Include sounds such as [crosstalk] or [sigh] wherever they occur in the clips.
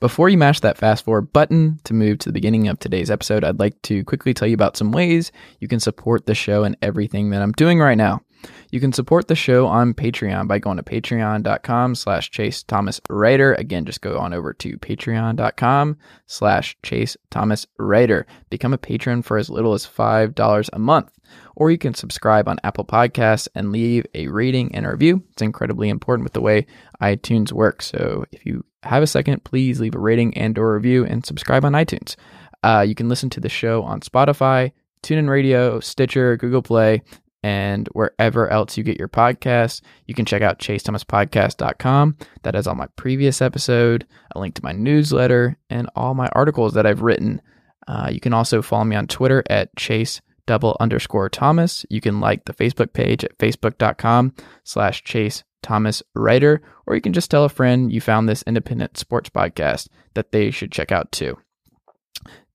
Before you mash that fast forward button to move to the beginning of today's episode, I'd like to quickly tell you about some ways you can support the show and everything that I'm doing right now. You can support the show on Patreon by going to patreon.com slash Chase Thomas Writer. Again, just go on over to patreon.com slash Chase Thomas Writer. Become a patron for as little as $5 a month. Or you can subscribe on Apple Podcasts and leave a rating and a review. It's incredibly important with the way iTunes works. So if you have a second, please leave a rating and or review and subscribe on iTunes. Uh, you can listen to the show on Spotify, TuneIn Radio, Stitcher, Google Play, and wherever else you get your podcasts. You can check out chasethomaspodcast.com. That has all my previous episode, a link to my newsletter, and all my articles that I've written. Uh, you can also follow me on Twitter at chase double underscore Thomas. You can like the Facebook page at facebook.com slash chase Thomas Writer, or you can just tell a friend you found this independent sports podcast that they should check out too.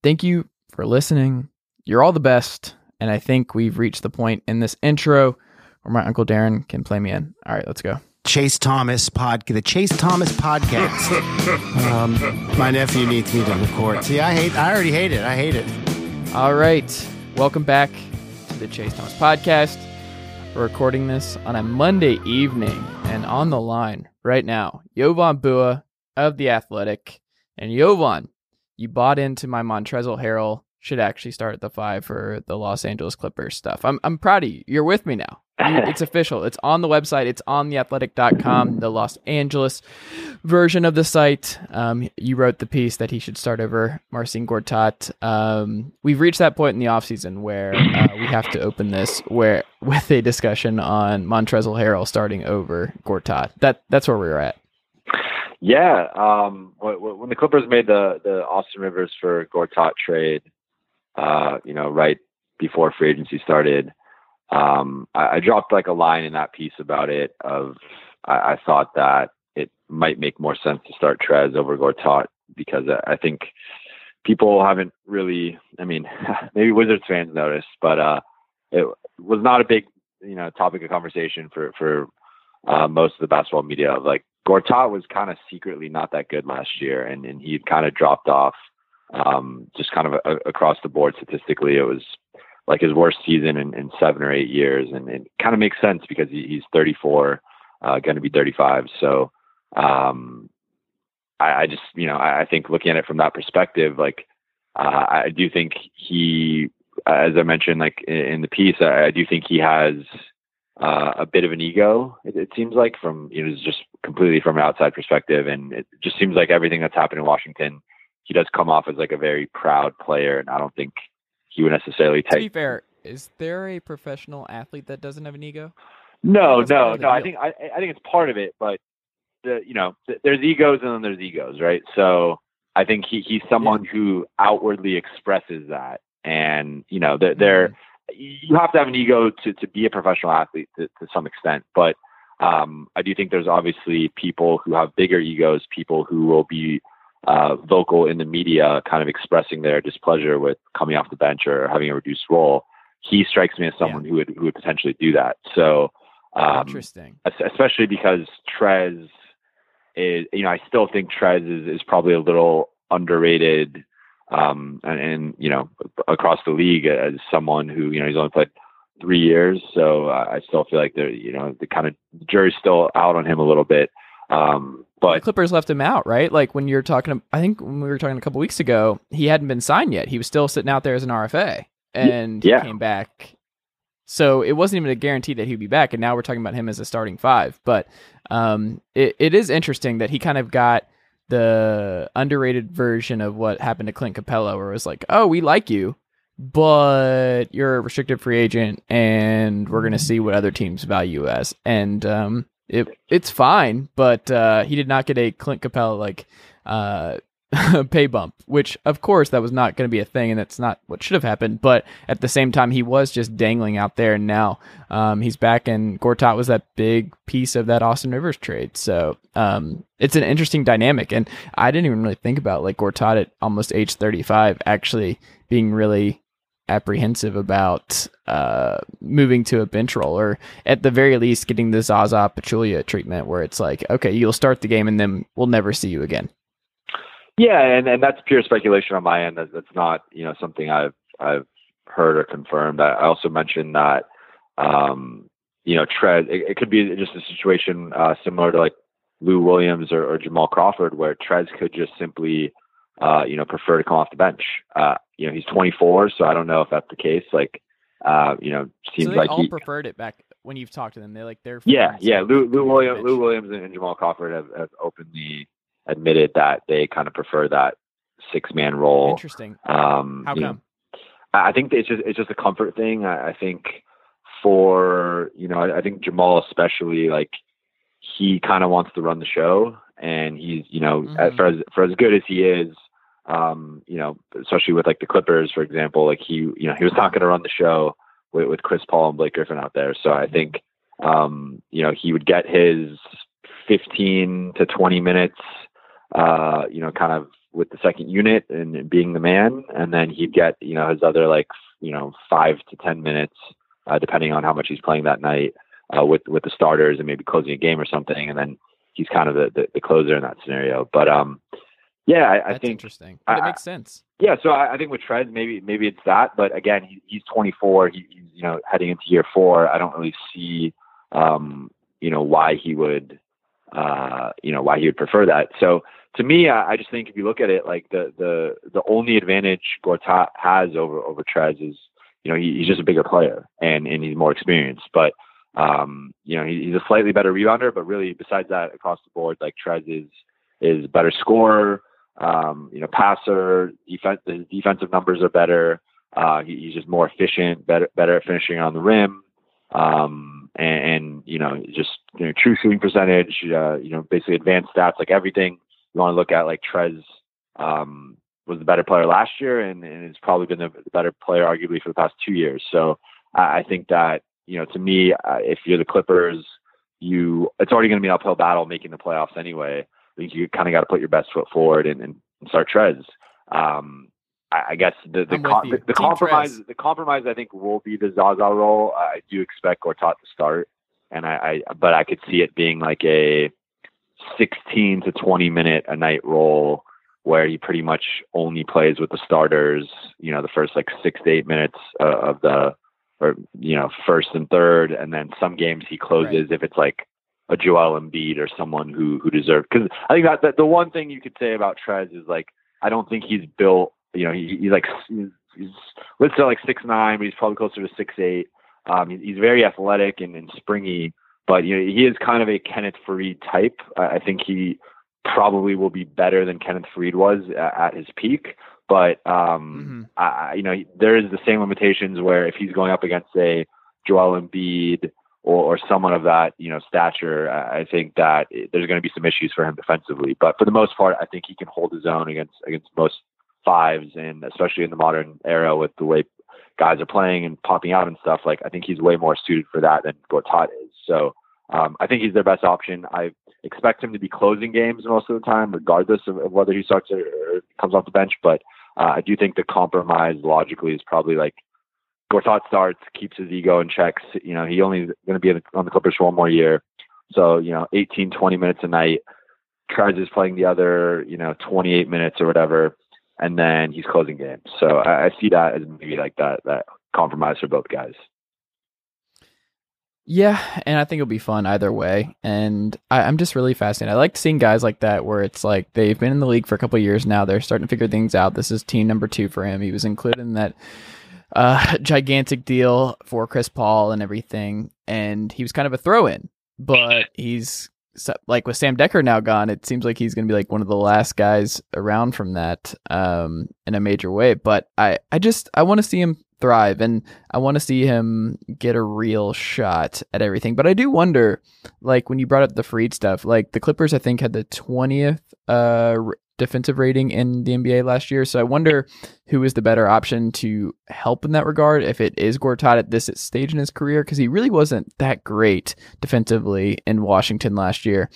Thank you for listening. You're all the best. And I think we've reached the point in this intro where my Uncle Darren can play me in. All right, let's go. Chase Thomas podcast. the Chase Thomas podcast. [laughs] um, my nephew needs me to record. See, I hate. I already hate it. I hate it. All right. Welcome back to the Chase Thomas podcast. We're recording this on a Monday evening, and on the line right now, Jovan Buha of The Athletic. And Jovan, you bought into my Montrezl Harrell should actually start at the five for the Los Angeles Clippers stuff. I'm, I'm proud of you. You're with me now. [laughs] It's official. It's on the website. It's on theathletic.com, the Los Angeles version of the site. Um, you wrote the piece that he should start over Marcin Gortat. Um, we've reached that point in the offseason where uh, we have to open this where [laughs] with a discussion on Montrezl Harrell starting over Gortat. That that's where we're at. Yeah, um, when the Clippers made the the Austin Rivers for Gortat trade, uh, you know, right before free agency started, um, I, I, dropped like a line in that piece about it. Of I, I, thought that it might make more sense to start Trez over Gortat because I I think people haven't really. I mean, [laughs] maybe Wizards fans noticed, but uh, it was not a big you know topic of conversation for for uh, most of the basketball media. Like Gortat was kind of secretly not that good last year, and and he kind of dropped off um, just kind of a, across the board statistically. It was like his worst season in, in seven or eight years, and it kind of makes sense because he, he's 34, uh, going to be 35. So um, I, I, just, you know, I, I, think looking at it from that perspective, like uh, I do think he, as I mentioned, like in, the piece, I, I, do think he has uh, a bit of an ego. It, it, seems like from you know just completely from an outside perspective, and it just seems like everything that's happened in Washington, he does come off as like a very proud player, and I don't think he would necessarily take. To be fair, is there a professional athlete that doesn't have an ego? No, no, no. I think I, I think it's part of it, but the you know th- there's egos and then there's egos, right? So I think he he's someone yeah. who outwardly expresses that, and you know that they're, mm you have to have an ego to to be a professional athlete to, to some extent, but um, I do think there's obviously people who have bigger egos, people who will be uh, vocal in the media, kind of expressing their displeasure with coming off the bench or having a reduced role, he strikes me as someone yeah. who would who would potentially do that. So um, interesting, especially because Trez is, you know, I still think Trez is, is probably a little underrated, um, and, and you know, across the league as someone who you know he's only played three years, so uh, I still feel like they're you know the kind of jury's still out on him a little bit. Um, but the Clippers left him out, right? Like when you're talking, I think when we were talking a couple weeks ago, he hadn't been signed yet. He was still sitting out there as an RFA, and yeah. he came back. So it wasn't even a guarantee that he'd be back. And now we're talking about him as a starting five. But um, it, it is interesting that he kind of got the underrated version of what happened to Clint Capela, where it was like, oh, we like you, but you're a restricted free agent, and we're going to see what other teams value as. And um, it it's fine, but uh, he did not get a Clint Capela like uh, [laughs] pay bump, which of course that was not going to be a thing, and that's not what should have happened. But at the same time, he was just dangling out there, and now um, he's back, and Gortat was that big piece of that Austin Rivers trade. So um, it's an interesting dynamic, and I didn't even really think about like Gortat at almost age thirty five actually being really apprehensive about uh, moving to a bench role or at the very least getting the Zaza Pachulia treatment where it's like, okay, you'll start the game and then we'll never see you again. Yeah, and, and that's pure speculation on my end. That's not you know something I've I've heard or confirmed. I, I also mentioned that um, you know Trez. It, it, could be just a situation uh, similar to like Lou Williams or, or Jamal Crawford, where Trez could just simply uh, you know prefer to come off the bench. Uh, you know he's 24, so I don't know if that's the case. Like uh, you know seems so they like all he, preferred it back when you've talked to them. They're like they're yeah yeah. Lou Lou Williams. Lou Williams and Jamal Crawford have, have openly admitted that they kind of prefer that six man role. Interesting. Um, How you know, come? I think it's just it's just a comfort thing. I, I think for you know I, I think Jamal especially like he kind of wants to run the show, and he's you know Mhm. for as for as good as he is, um, you know especially with like the Clippers for example, like he you know he was not going to run the show with, with Chris Paul and Blake Griffin out there. So I think um, you know he would get his 15 to 20 minutes, uh, you know, kind of with the second unit and being the man, and then he'd get you know his other like you know five to ten minutes, uh, depending on how much he's playing that night uh, with with the starters and maybe closing a game or something, and then he's kind of the the, the closer in that scenario. But um, yeah, I, I That's think interesting. But it I- makes sense. yeah, so I, I think with Trez, maybe maybe it's that, but again, he, he's 24. He, he's you know heading into year four. I don't really see, um, you know, why he would, uh, you know, why he would prefer that. So to me, I, I just think if you look at it, like the the the only advantage Gortat has over over Trez is, you know, he, he's just a bigger player and and he's more experienced, but. Um, you know, he, he's a slightly better rebounder, but really besides that, across the board, like Trez is is better scorer, um, you know, passer, defense, his defensive numbers are better. Uh, he, he's just more efficient, better, better at finishing on the rim. Um, and, and, you know, just, you know, true shooting percentage, uh, you know, basically advanced stats, like everything you want to look at, like Trez, um, was the better player last year and, and has probably been the, the better player arguably for the past two years. So I, I think that, you know, to me, uh, if you're the Clippers, you, it's already going to be an uphill battle making the playoffs anyway. I think you kind of got to put your best foot forward and, and start Trez. Um, I, I guess the the, com- the, the compromise Trez. the compromise I think will be the Zaza role. I do expect Gortat to start, and I, I but I could see it being like a 16 to 20 minute a night role where he pretty much only plays with the starters. You know, the first like six to eight minutes uh, of the or you know first and third, and then some games he closes if it's like a Joel Embiid or someone who who deserves. Because I think that, that the one thing you could say about Trez is like I don't think he's built. You know, he, he's like he's, he's listed at like six nine, but he's probably closer to six eight. Um, he, he's very athletic and, and springy, but you know he is kind of a Kenneth Faried type. I, I think he probably will be better than Kenneth Faried was at, at his peak. But um, I, I- you know, there is the same limitations where if he's going up against say Joel Embiid or, or someone of that you know stature, I think that there's going to be some issues for him defensively. But for the most part, I think he can hold his own against against most fives, and especially in the modern era with the way guys are playing and popping out and stuff. Like I think he's way more suited for that than Gortat is. So um, I think he's their best option. I expect him to be closing games most of the time, regardless of, of whether he starts or, or comes off the bench. But uh, I do think the compromise logically is probably like Gortat starts, keeps his ego in checks. You know, he only going to be on the Clippers for one more year. So, you know, 18, 20 minutes a night. Trez is playing the other, you know, 28 minutes or whatever. And then he's closing games. So I, I see that as maybe like that, that compromise for both guys. Yeah, and I think it'll be fun either way. And I, I'm just really fascinated. I like seeing guys like that where it's like they've been in the league for a couple of years now. They're starting to figure things out. This is team number two for him. He was included in that uh, [laughs] gigantic deal for Chris Paul and everything, and he was kind of a throw in. But he's like with Sam Dekker now gone, it seems like he's going to be like one of the last guys around from that um, in a major way. But I, I just I want to see him thrive. And I want to see him get a real shot at everything. But I do wonder, like when you brought up the Freed stuff, like the Clippers, I think had the twentieth uh, defensive rating in the NBA last year. So I wonder who is the better option to help in that regard. If it is Gortat at this stage in his career, because he really wasn't that great defensively in Washington last year.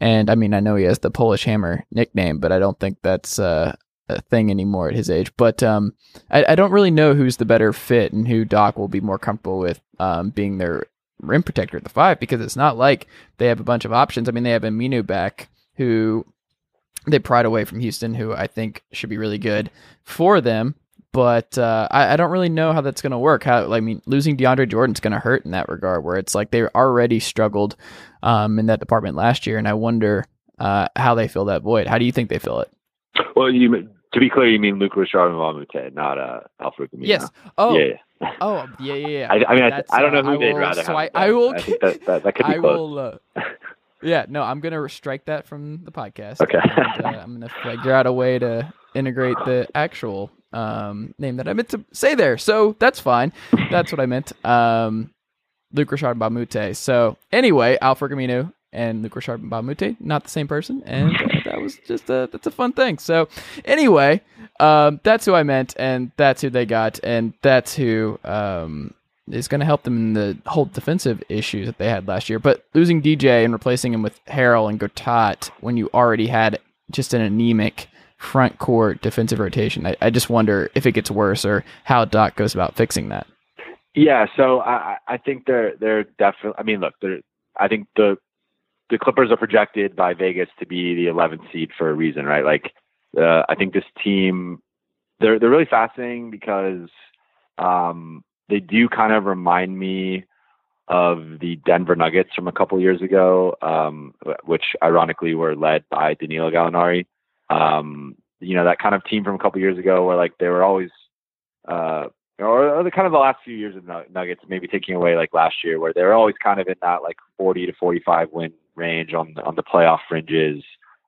And I mean, I know he has the Polish Hammer nickname, but I don't think that's uh, a thing anymore at his age. But um, I, I, don't really know who's the better fit and who Doc will be more comfortable with um, being their rim protector at the five because it's not like they have a bunch of options. I mean, they have Aminu back who they pried away from Houston, who I think should be really good for them. But uh, I, I, don't really know how that's going to work. How I mean, losing DeAndre Jordan's going to hurt in that regard, where it's like they already struggled um, in that department last year, and I wonder uh, how they fill that void. How do you think they fill it? Well, you to be clear, you mean Luc Richard Mbah not uh, Al-Farouq Aminu. Yes. Oh. Yeah. yeah. oh yeah, yeah, yeah. [laughs] I, I mean, I, I, don't know who uh, they'd will, rather so have. I, I will. that, that, that, could be I close. Will, uh, yeah, no, I'm gonna strike that from the podcast. Okay. And, uh, I'm gonna figure out a way to integrate the actual um, name that I meant to say there. So that's fine. That's what I meant. Um, Luc Richard Moute. So anyway, Al-Farouq Aminu and Luc Richard a not the same person, and uh, that was just a that's a fun thing. So anyway, um, that's who I meant, and that's who they got, and that's who um, is going to help them in the whole defensive issues that they had last year. But losing DJ and replacing him with Harrell and Gortat when you already had just an anemic front court defensive rotation, I, I just wonder if it gets worse or how Doc goes about fixing that. Yeah, so I, I think they're they're definitely. I mean, look, they're. I think the the Clippers are projected by Vegas to be the 11th seed for a reason, right? Like, uh, I think this team, they're they're really fascinating because um, they do kind of remind me of the Denver Nuggets from a couple years ago, um, which ironically were led by Danilo Gallinari. Um, you know, that kind of team from a couple years ago where like they were always, uh, or, the kind of the last few years of Nuggets, maybe taking away like last year, where they were always kind of in that like 40 to 45 win range on on the playoff fringes,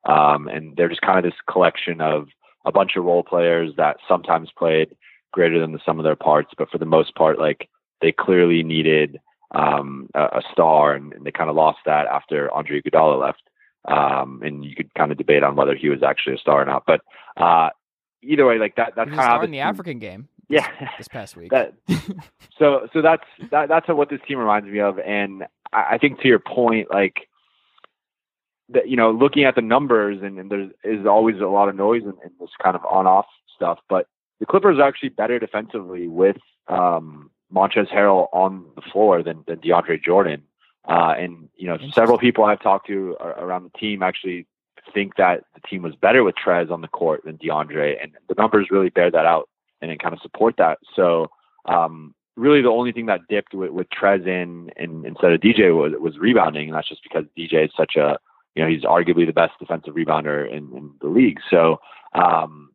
um, and they're just kind of this collection of a bunch of role players that sometimes played greater than the sum of their parts. But for the most part, like they clearly needed um, a, a, star, and, and they kind of lost that after Andre Iguodala left. Um, and you could kind of debate on whether he was actually a star or not. But uh, either way, like that, that's kind of in the African game. Yeah, this past week. That, [laughs] so, so that's that, that's what this team reminds me of, and I, I think to your point, like that, you know, looking at the numbers, and, and there is always a lot of noise in, in this kind of on-off stuff, but the Clippers are actually better defensively with um, Montrezl Harrell on the floor than, than DeAndre Jordan. Uh, and you know, several people I've talked to around the team actually think that the team was better with Trez on the court than DeAndre, and the numbers really bear that out and then kind of support that. So, um, really, the only thing that dipped with, with Trez in, in instead of DJ was was rebounding, and that's just because DJ is such a you know he's arguably the best defensive rebounder in, in the league. So, um,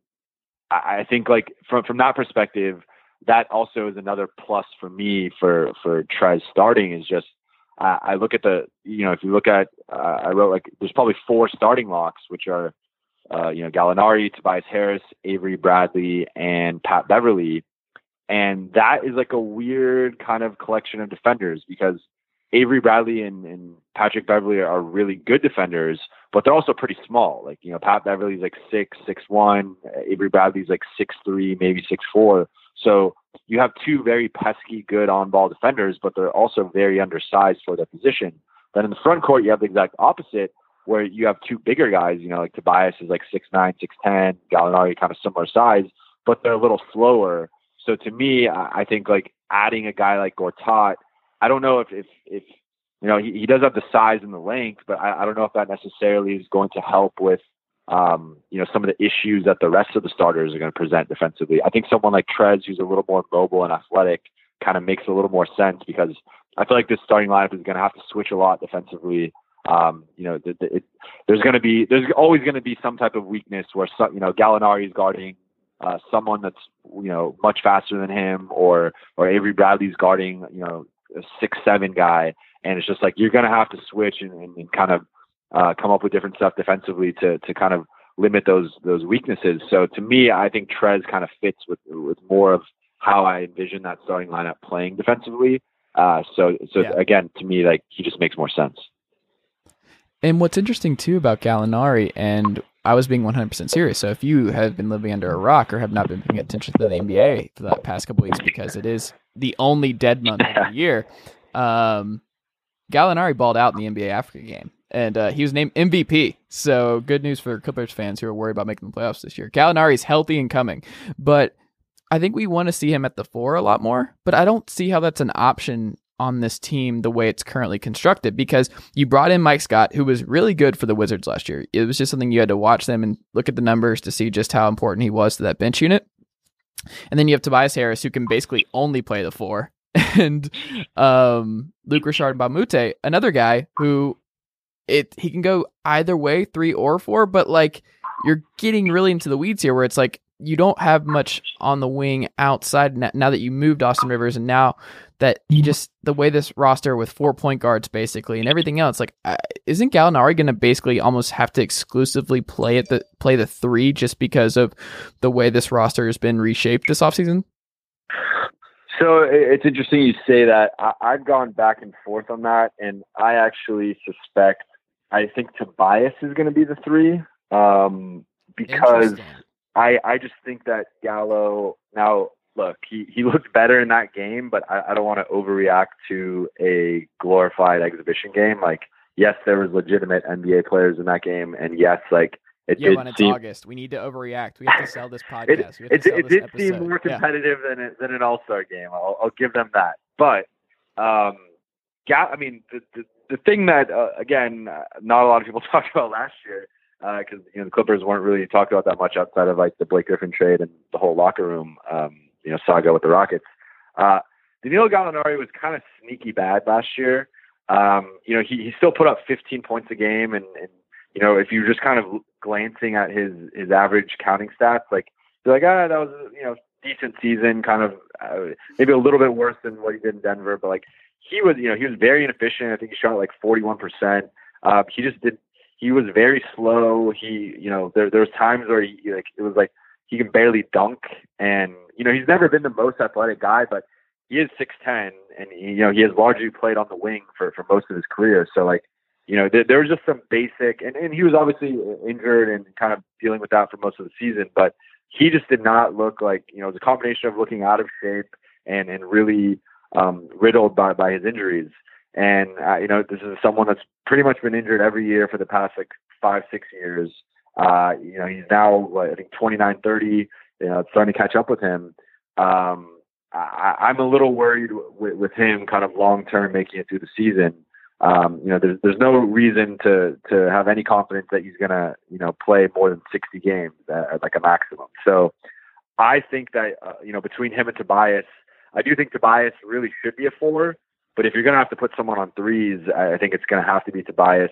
I think like from from that perspective, that also is another plus for me for for Trez starting is just uh, I look at the you know if you look at uh, I wrote like there's probably four starting locks which are uh, you know Gallinari, Tobias Harris, Avery Bradley, and Pat Beverley, and that is like a weird kind of collection of defenders because Avery Bradley and, and Patrick Beverley are really good defenders, but they're also pretty small. Like, you know, Pat Beverley's like six, six one, Avery Bradley's like six three, maybe six four. So you have two very pesky, good on ball defenders, but they're also very undersized for their position. Then in the front court, you have the exact opposite, where you have two bigger guys. You know, like Tobias is like six nine, six ten, Gallinari kind of similar size, but they're a little slower. So to me, I think like adding a guy like Gortat I don't know if if if you know he, he does have the size and the length, but I, I don't know if that necessarily is going to help with um, you know some of the issues that the rest of the starters are going to present defensively. I think someone like Trez, who's a little more mobile and athletic, kind of makes a little more sense because I feel like this starting lineup is going to have to switch a lot defensively. Um, you know, the, the, it, there's going to be there's always going to be some type of weakness where some, you know Gallinari is guarding uh, someone that's you know much faster than him, or or Avery Bradley's guarding you know a six seven guy, and it's just like you're going to have to switch and, and, and kind of uh, come up with different stuff defensively to to kind of limit those those weaknesses. So to me, I think Trez kind of fits with with more of how I envision that starting lineup playing defensively. Uh, so, so Yeah. again, to me, like he just makes more sense. And what's interesting too about Gallinari, and I was being 100% serious. So if you have been living under a rock or have not been paying attention to the NBA for the past couple weeks, because it is the only dead month of the [laughs] year, um, Gallinari balled out in the NBA Africa game, and uh, he was named MVP. So good news for Clippers fans who are worried about making the playoffs this year. Gallinari's healthy and coming, but I think we want to see him at the four a lot more. But I don't see how that's an option on this team the way it's currently constructed because you brought in Mike Scott, who was really good for the Wizards last year. It was just something you had to watch them and look at the numbers to see just how important he was to that bench unit. And then you have Tobias Harris, who can basically only play the four, [laughs] and um, Luke Richard Bamute, another guy who it he can go either way, three or four, but like you're getting really into the weeds here, where it's like you don't have much on the wing outside now, now that you moved Austin Rivers, and now that you just the way this roster with four point guards basically and everything else, like isn't Gallinari going to basically almost have to exclusively play at the play the three just because of the way this roster has been reshaped this offseason? So it's interesting you say that. I, I've gone back and forth on that, and I actually suspect I think Tobias is going to be the three um, because I I just think that Gallo now look he he [laughs] looked better in that game, but I, I don't want to overreact to a glorified exhibition game. Like yes, there was legitimate NBA players in that game, and yes, like it Yeah, did when it's seem August, we need to overreact. We have to sell this [laughs] podcast. it, we have to it, it did seem episode. more Yeah. competitive than it, than an All Star game. I'll, I'll give them that. But um, Ga- I mean, the, the the thing that uh, again, uh, not a lot of people [laughs] talked about last year because you know the Clippers weren't really talked about that much outside of like the Blake Griffin trade and the whole locker room um, you know saga with the Rockets. Uh, Danilo Gallinari was kind of sneaky bad last year. Um, you know, he, he still put up 15 points a game, and, and you know, if you're just kind of glancing at his his average counting stats, like you're like, ah, that was you know decent season, kind of uh, maybe a little bit worse than what he did in Denver, but like he was, you know, he was very inefficient. I think he shot like 41 percent. Uh, he just did. He was very slow. He, you know, there there was times where he like it was like he can barely dunk, and you know, he's never been the most athletic guy, but he is 6'10 and he, you know he has largely played on the wing for for most of his career. So like you know there, there was just some basic and, and he was obviously injured and kind of dealing with that for most of the season but he just did not look like you know it was a combination of looking out of shape and and really um riddled by by his injuries. And uh, you know this is someone that's pretty much been injured every year for the past like five six years uh you know he's now i think 29 30 you know it's starting to catch up with him um I, I'm a little worried with, with him kind of long term making it through the season. Um, you know, there's there's no reason to to have any confidence that he's gonna you know play more than 60 games at, at like a maximum. So I think that uh, you know between him and Tobias, I do think Tobias really should be a four. But if you're gonna have to put someone on threes, I, I think it's gonna have to be Tobias.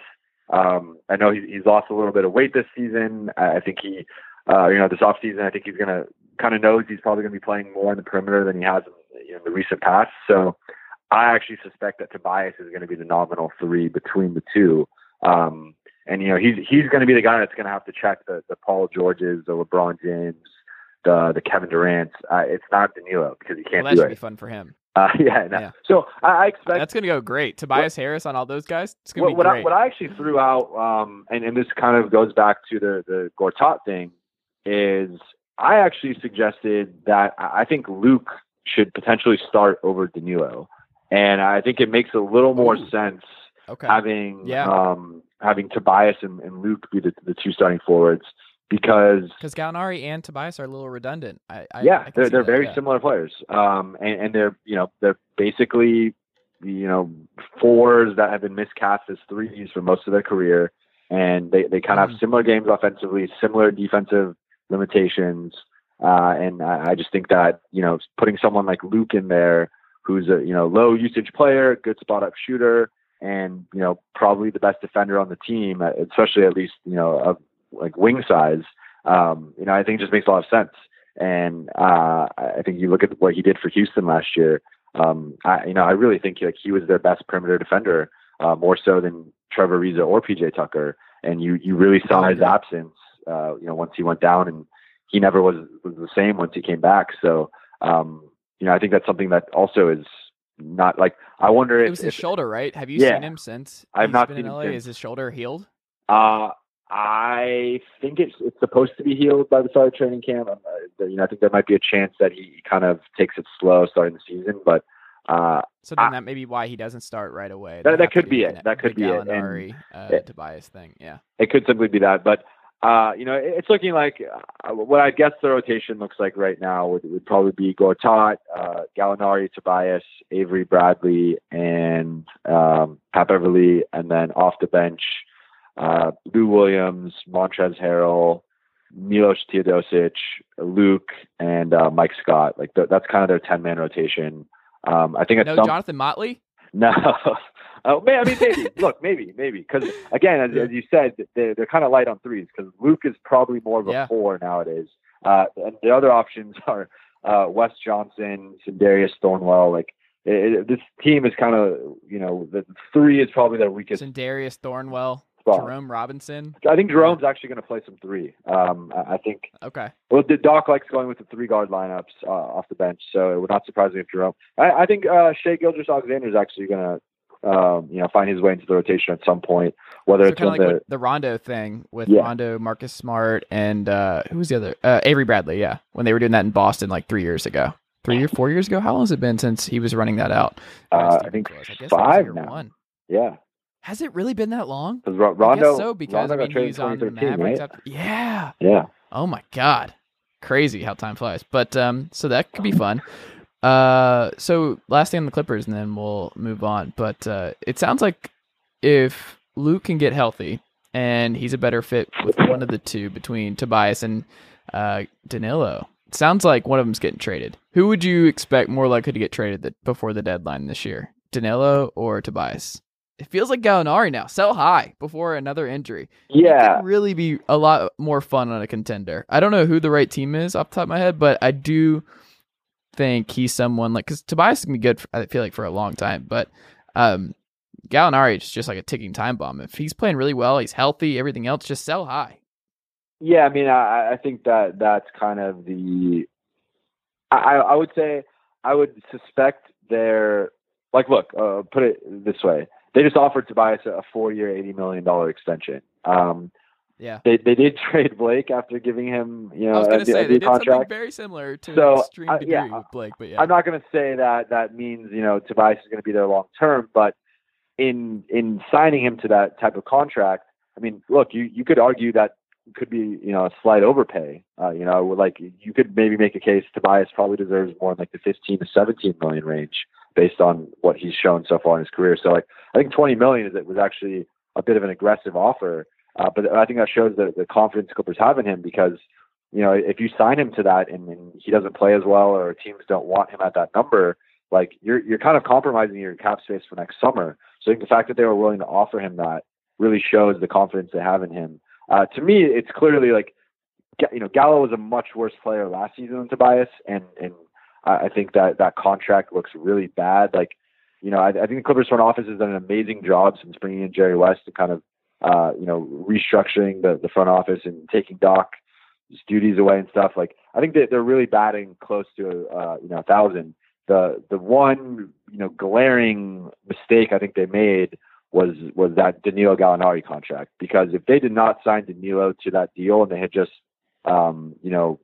Um, I know he's, he's lost a little bit of weight this season. I think he, uh, you know, this off season, I think he's gonna kind of knows he's probably going to be playing more on the perimeter than he has in, you know, the recent past. So I actually suspect that Tobias is going to be the nominal three between the two. Um, and you know he's he's going to be the guy that's going to have to check the the Paul Georges, the LeBron James, the the Kevin Durant. Uh, it's not Danilo because he can't Well, that do should be it. fun for him. Uh, [laughs] yeah, no. Yeah. So I, I expect That's going to go great. Tobias Harris on all those guys. It's going to what, be what great. I, what I actually threw out, um, and, and this kind of goes back to the the Gortat thing, is I actually suggested that I I think Luke should potentially start over Danilo, and I think it makes a little more Ooh. sense okay. having Yeah. um, having Tobias and, and Luke be the, the two starting forwards because Because Gallinari and Tobias are a little redundant. I, I, I yeah, can they're they're that, very yeah. similar players, um, and, and they're you know they're basically you know fours that have been miscast as threes for most of their career, and they they kind of Mm. have similar games offensively, similar defensive limitations, uh, and I, I just think that you know putting someone like Luke in there, who's a you know low usage player, good spot up shooter, and you know probably the best defender on the team, uh, especially at least you know of like wing size. Um, you know, I think it just makes a lot of sense. And uh, I think you look at what he did for Houston last year. Um, I, you know, I really think like he was their best perimeter defender, uh, more so than Trevor Ariza or PJ Tucker. And you you really saw his absence. Uh, you know, once he went down, and he never was was the same once he came back. So um, you know, I think that's something that also is not like I wonder if It was his if- shoulder, right? Have you Yeah. seen him since? I've not been seen in him LA? since. Is his shoulder healed? Uh, I think it's it's supposed to be healed by the start of training camp. Um, uh, you know, I think there might be a chance that he kind of takes it slow starting the season, but uh, So then I- that may be why he doesn't start right away. That- that could be it. That could be it. And- uh, Yeah. Tobias thing. Yeah. it could simply be that. But uh, you know, it- it's looking like uh, what I guess the rotation looks like right now would, would probably be Gortat, uh, Gallinari, Tobias, Avery Bradley, and um, Pat Beverley, and then off the bench, uh, Lou Williams, Montrezl Harrell, Milos Teodosic, Luke, and uh, Mike Scott. Like th- that's kind of their ten man rotation. Um, I think No, some Jonathan Motley. [laughs] no. Oh, may I mean, maybe. [laughs] Look, maybe, maybe. Because again, as, as you said, they're, they're kind of light on threes. Because Luke is probably more of a Yeah. four nowadays. Uh, and the other options [laughs] are uh, Wes Johnson, Darius Thornwell. Like it, it- this team is kind of, you know, the three is probably their weakest Darius Thornwell, spot. Jerome Robinson. I think Jerome's actually going to play some three. Um, I, think. Okay. Well, the Doc likes going with the three guard lineups uh, off the bench, so it would not surprise me if Jerome. I, I think uh, Shai Gilgeous-Alexander is actually going to, um, you know, find his way into the rotation at some point. Whether So it's kind of like the the Rondo thing with Yeah. Rondo, Marcus Smart, and uh, who was the other? Uh, Avery Bradley. Yeah, when they were doing that in Boston like three years ago, three or four years ago. How long has it been since he was running that out? Uh, I think. I guess five now. one. Yeah, Has it really been that long? because I Rondo, guess so because Rondo I got mean traded he's on the Mavericks. right? After, yeah. Yeah, Oh my god, crazy how time flies. But um, so that could be fun. Uh, so last thing on the Clippers, and then we'll move on. But uh, it sounds like if Luke can get healthy and he's a better fit with one of the two between Tobias and uh, Danilo, it sounds like one of them's getting traded. Who would you expect more likely to get traded before the deadline this year, Danilo or Tobias? It feels like Gallinari now. Sell high before another injury it yeah. could really be a lot more fun on a contender. I don't know who the right team is off the top of my head, but I do think he's someone like because Tobias can be good. For, I feel like for a long time, but um, Gallinari is just like a ticking time bomb. If he's playing really well, he's healthy, everything else just sell high. Yeah, I mean, I, I think that that's kind of the. I, I would say I would suspect they're like, look, uh, put it this way: they just offered Tobias a four-year, eighty million dollar extension. Um, Yeah, they they did [laughs] trade Blake after giving him, you know, I was a, gonna a say they new did something contract. very similar to So, extreme uh, degree yeah, with Blake, but yeah, I'm not going to say that that means you know Tobias is going to be there long term, but in in signing him to that type of contract, I mean, look, you you could argue that could be you know a slight overpay. Uh, you know, like you could maybe make a case Tobias probably deserves more in like the 15 to 17 million range based on what he's shown so far in his career. So like I think 20 million is it was actually a bit of an aggressive offer, uh, but I think that shows the the confidence Clippers have in him because you know, if you sign him to that and, and he doesn't play as well or teams don't want him at that number, like you're you're kind of compromising your cap space for next summer. So I think the fact that they were willing to offer him that really shows the confidence they have in him. Uh, to me, it's clearly like you know Gallo was a much worse player last season than Tobias, and and I I think that that contract looks really bad. Like you know, I, I think the Clippers front office has done an amazing job since bringing in Jerry West and kind of uh, you know restructuring the the front office and taking Doc his duties away and stuff. Like I think that they're really batting close to uh, you know a thousand. The the one you know glaring mistake I think they made was was that Danilo Gallinari contract because if they did not sign Danilo to that deal and they had just um, you know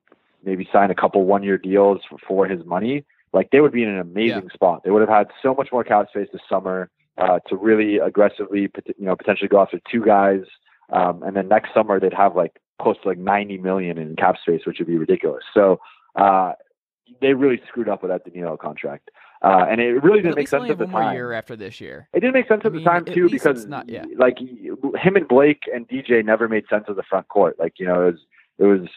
maybe sign a couple one year deals for, for his money, like they would be in an amazing spot. They would have had so much more cap space this summer uh, to really aggressively you know potentially go after two guys, um, and then next summer they'd have like close to like 90 million in cap space, which would be ridiculous. So uh, they really screwed up with that Danilo contract. Uh, and it really didn't make sense at the have one more time. year after this year. It didn't make sense I at the time too because not- yeah. like him and Blake and DJ never made sense of the front court. Like you know, it was it was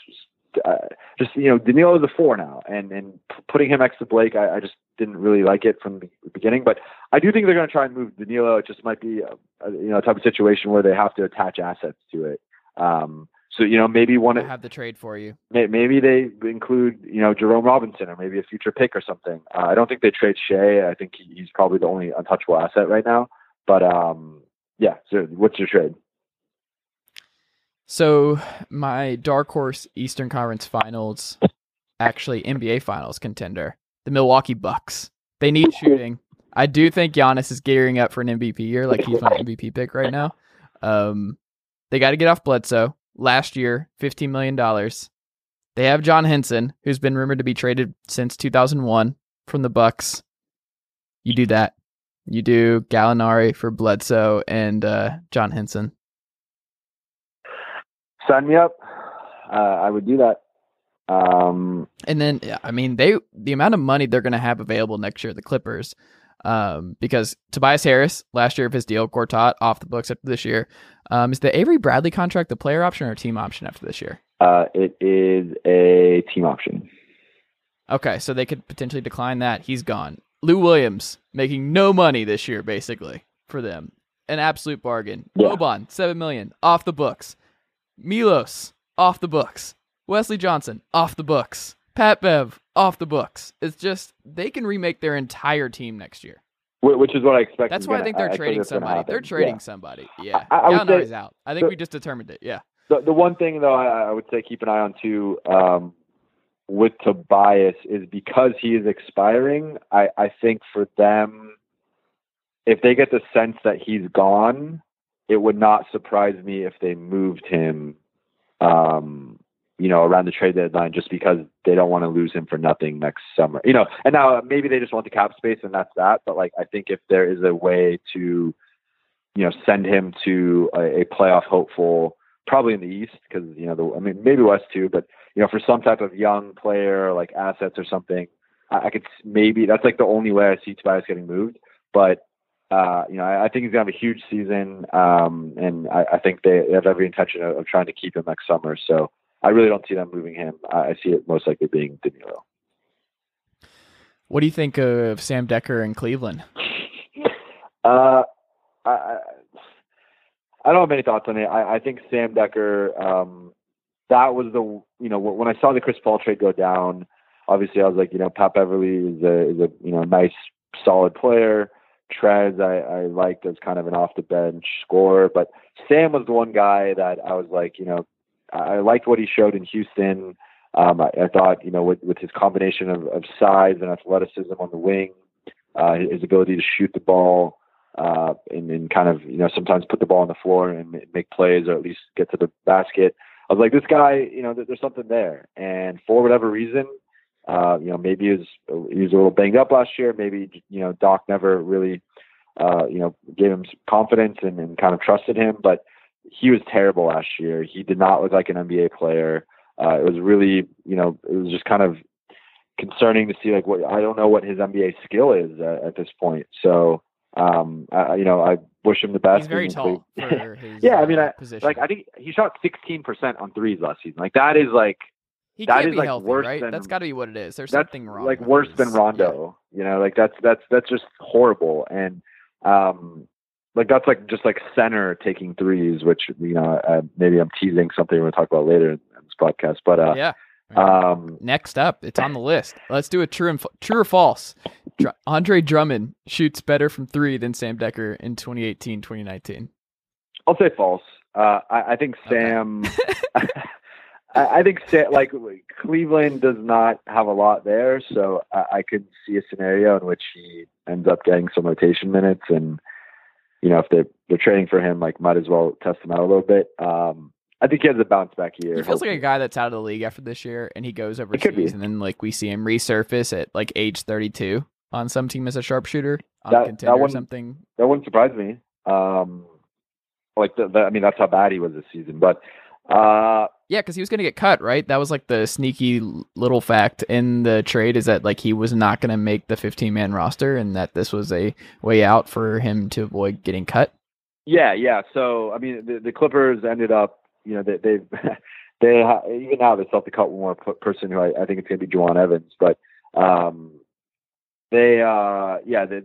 uh, just you know Danilo is a four now, and and putting him next to Blake, I, I just didn't really like it from the beginning. But I do think they're going to try and move Danilo. It just might be a, a, you know a type of situation where they have to attach assets to it. Um, so you know maybe one I have the trade for you. May- maybe they include you know Jerome Robinson or maybe a future pick or something. Uh, I don't think they trade Shai. I think he- he's probably the only untouchable asset right now. But um, yeah. So what's your trade? So my dark horse Eastern Conference Finals, actually NBA Finals contender, the Milwaukee Bucks. They need shooting. I do think Giannis is gearing up for an MVP year. Like he's my MVP pick right now. Um, they got to get off Bledsoe. Last year, fifteen million dollars. They have John Henson, who's been rumored to be traded since 2001 from the Bucks. You do that. You do Gallinari for Bledsoe and uh, John Henson. Sign me up. Uh, I would do that. Um, and then, I mean, they the amount of money they're going to have available next year, the Clippers, um, because Tobias Harris last year of his deal, Gortat off the books after this year. Um, is the Avery Bradley contract the player option or team option after this year? Uh, it is a team option. Okay, so they could potentially decline that. He's gone. Lou Williams making no money this year, basically for them, an absolute bargain. Yeah. Boban seven million off the books. Milos off the books. Wesley Johnson off the books. Pat Bev off the books. It's just they can remake their entire team next year. Which is what I expect. That's why I gonna- think they're expect trading somebody. They're trading Yeah. somebody. Yeah, I- I would say- out. I think the- we just determined it. Yeah. The the one thing though I, I would say keep an eye on too um, with Tobias is because he is expiring. I I think for them, if they get the sense that he's gone, it would not surprise me if they moved him. Um, you know, around the trade deadline, just because they don't want to lose him for nothing next summer. You know, and now maybe they just want the cap space, and that's that. But like, I think if there is a way to, you know, send him to a, a playoff hopeful, probably in the East, because you know, the, I mean, maybe West too, but you know, for some type of young player, like assets or something, I, I could maybe that's like the only way I see Tobias getting moved. But uh, you know, I, I think he's gonna have a huge season, um, and I, I think they have every intention of, of trying to keep him next summer. So I really don't see them moving him. I, I see it most likely being Danilo. What do you think of Sam Dekker in Cleveland? [laughs] Uh, I, I I don't have any thoughts on it. I, I think Sam Dekker. Um, that was the you know when I saw the Chris Paul trade go down. Obviously, I was like, you know, Pat Beverley is a is a you know nice solid player. Trez, I, I liked as kind of an off the bench scorer, but Sam was the one guy that I was like, you know, I liked what he showed in Houston. Um, I, I thought, you know, with, with his combination of, of size and athleticism on the wing, uh, his ability to shoot the ball, uh, and, and kind of, you know, sometimes put the ball on the floor and make plays or at least get to the basket. I was like, this guy, you know, there, there's something there. And for whatever reason, uh, you know, maybe he was, he was a little banged up last year. Maybe, you know, Doc never really, uh, you know, gave him confidence and, and kind of trusted him, but he was terrible last year. He did not look like an NBA player. Uh, it was really, you know, it was just kind of concerning to see like what I don't know what his NBA skill is uh, at this point. So, um, I, you know, I wish him the best. He's very tall for [laughs] his Yeah, I uh, mean, I- position. like I think he shot 16% on threes last season. Like that is like he that can't is, be like, healthy, worse right? than- that's got to be what it is. There's something wrong. like worse than Rondo. You know, like that's that's that's just horrible. And um, like that's like just like center taking threes, which you know uh, maybe I'm teasing something we're gonna talk about later in, this podcast. But uh, Yeah. um, Next up, it's on the list. Let's do a true and true or false. Dr- Andre Drummond shoots better from three than Sam Dekker in 2018, 2019. I'll say false. Uh, I, I think Okay. [laughs] I, I think like Cleveland does not have a lot there, so I, I could see a scenario in which he ends up getting some rotation minutes, and you know if they're they're trading for him, like might as well test him out a little bit. Um, I think he has a bounce back year. He feels like a guy that's out of the league after this year, and he goes could be. overseas, and then like we see him resurface at like age 32 on some team as a sharpshooter on That- a that contender or something. that wouldn't surprise me. Um, like the, the, I mean, that's how bad he was this season, but uh, Yeah, because he was going to get cut, right? That was like the sneaky little fact in the trade is that like he was not going to make the 15 man roster, and that this was a way out for him to avoid getting cut. Yeah, yeah. So I mean, the, the Clippers ended up, you know, they they've they [laughs] even now they still have to cut one more person who I, I think it's going to be Jawun Evans, but um, they uh, yeah they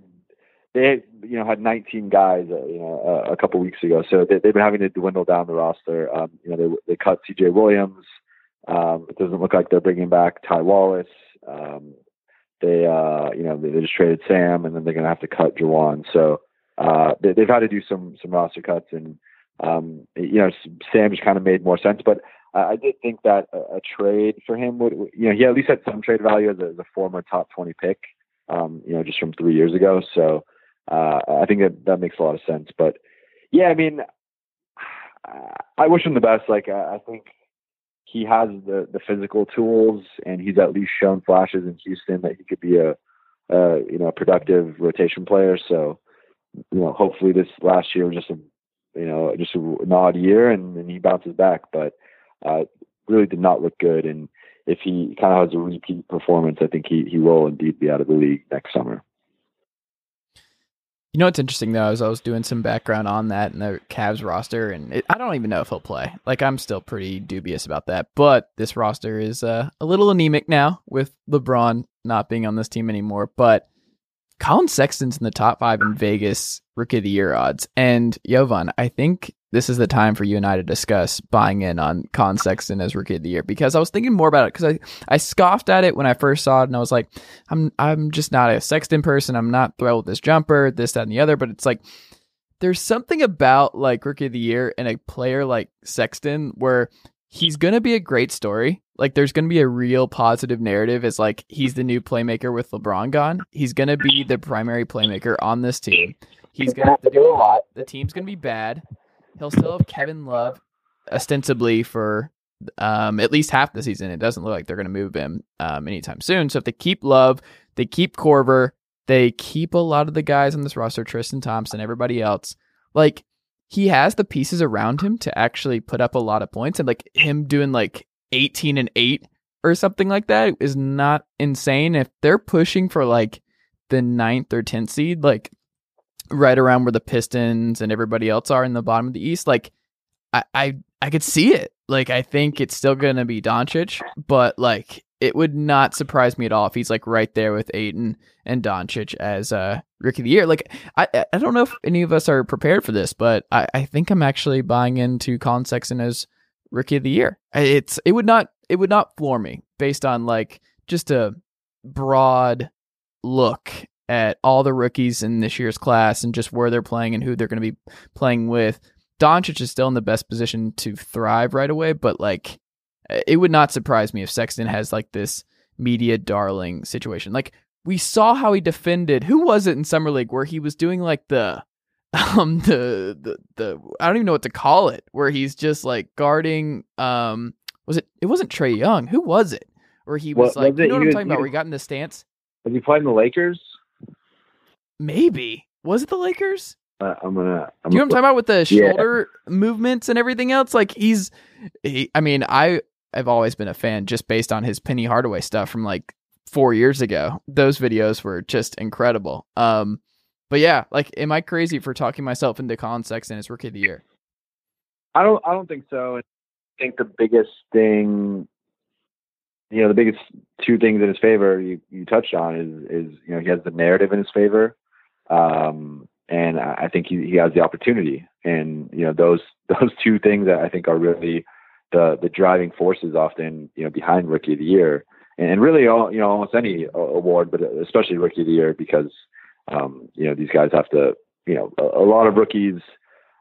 they you know had 19 guys uh, you know uh, a couple weeks ago, so they, they've been having to dwindle down the roster. Um, you know, they they cut C.J. Williams. Um, it doesn't look like they're bringing back Ty Wallace. Um, they uh, you know they, they just traded Sam, and then they're going to have to cut Jawun. So uh, they, they've had to do some some roster cuts, and um, you know Sam just kind of made more sense. But I, I did think that a, a, trade for him would, you know, he at least had some trade value as a, as a former top 20 pick, um, you know, just from three years ago. So uh, I think that that makes a lot of sense. But yeah, I mean, I wish him the best. Like I think he has the the physical tools, and he's at least shown flashes in Houston that he could be a, a you know productive rotation player. So you know, hopefully this last year was just a you know just a, an odd year, and, and he bounces back. But uh, really did not look good, and if he kind of has a repeat performance, I think he he will indeed be out of the league next summer. You know what's interesting though is I was doing some background on that in the Cavs roster, and it, I don't even know if he'll play. Like I'm still pretty dubious about that. But this roster is uh, a little anemic now with LeBron not being on this team anymore. But Collin Sexton's in the top five in Vegas Rookie of the Year odds, and Jovan, I think this is the time for you and I to discuss buying in on Con Sexton as rookie of the year because I was thinking more about it because I, I scoffed at it when I first saw it and I was like, I'm I'm just not a Sexton person. I'm not thrilled with this jumper, this, that, and the other. But it's like there's something about like rookie of the year and a player like Sexton where he's gonna be a great story. Like there's gonna be a real positive narrative as like he's the new playmaker with LeBron gone. He's gonna be the primary playmaker on this team. He's gonna have to do a lot. The team's gonna be bad he'll still have Kevin Love ostensibly for um, at least half the season. It doesn't look like they're going to move him um, anytime soon. So if they keep Love, they keep Korver, they keep a lot of the guys on this roster, Tristan Thompson, everybody else. Like he has the pieces around him to actually put up a lot of points, and like him doing like 18 and 8 or something like that is not insane. If they're pushing for like the ninth or 10th seed, like right around where the Pistons and everybody else are in the bottom of the East, like I I, I could see it. Like I think it's still gonna be Doncic, but like it would not surprise me at all if he's like right there with Ayton and Doncic as uh rookie of the year. Like I I don't know if any of us are prepared for this, but I, I think I'm actually buying into Collin Sexton as rookie of the year. It's it would not it would not floor me based on like just a broad look at all the rookies in this year's class and just where they're playing and who they're going to be playing with. Doncic is still in the best position to thrive right away, but like it would not surprise me if Sexton has like this media darling situation. Like we saw how he defended. Who was it in summer league where he was doing like the [laughs] um the the the I don't even know what to call it where he's just like guarding um was it it wasn't Trey Young. who was it? Where he was what, like was you know what I'm talking about where he got in the stance? Was he playing the Lakers? Maybe was it the Lakers? Uh, I'm gonna. I'm you know what I'm talking about with the shoulder yeah. movements and everything else? Like he's, he, I mean, I I've always been a fan just based on his Penny Hardaway stuff from like four years ago. Those videos were just incredible. Um, but yeah, like, am I crazy for talking myself into Collin Sexton as Rookie of the Year? I don't. I don't think so. I think the biggest thing, you know, the biggest two things in his favor you, you touched on is is you know he has the narrative in his favor um, and I think he, he has the opportunity. And you know those [laughs] those two things that I think are really the the driving forces often you know behind Rookie of the Year, and, really all you know almost any award, but especially Rookie of the Year because um, you know these guys have to you know a, a lot of rookies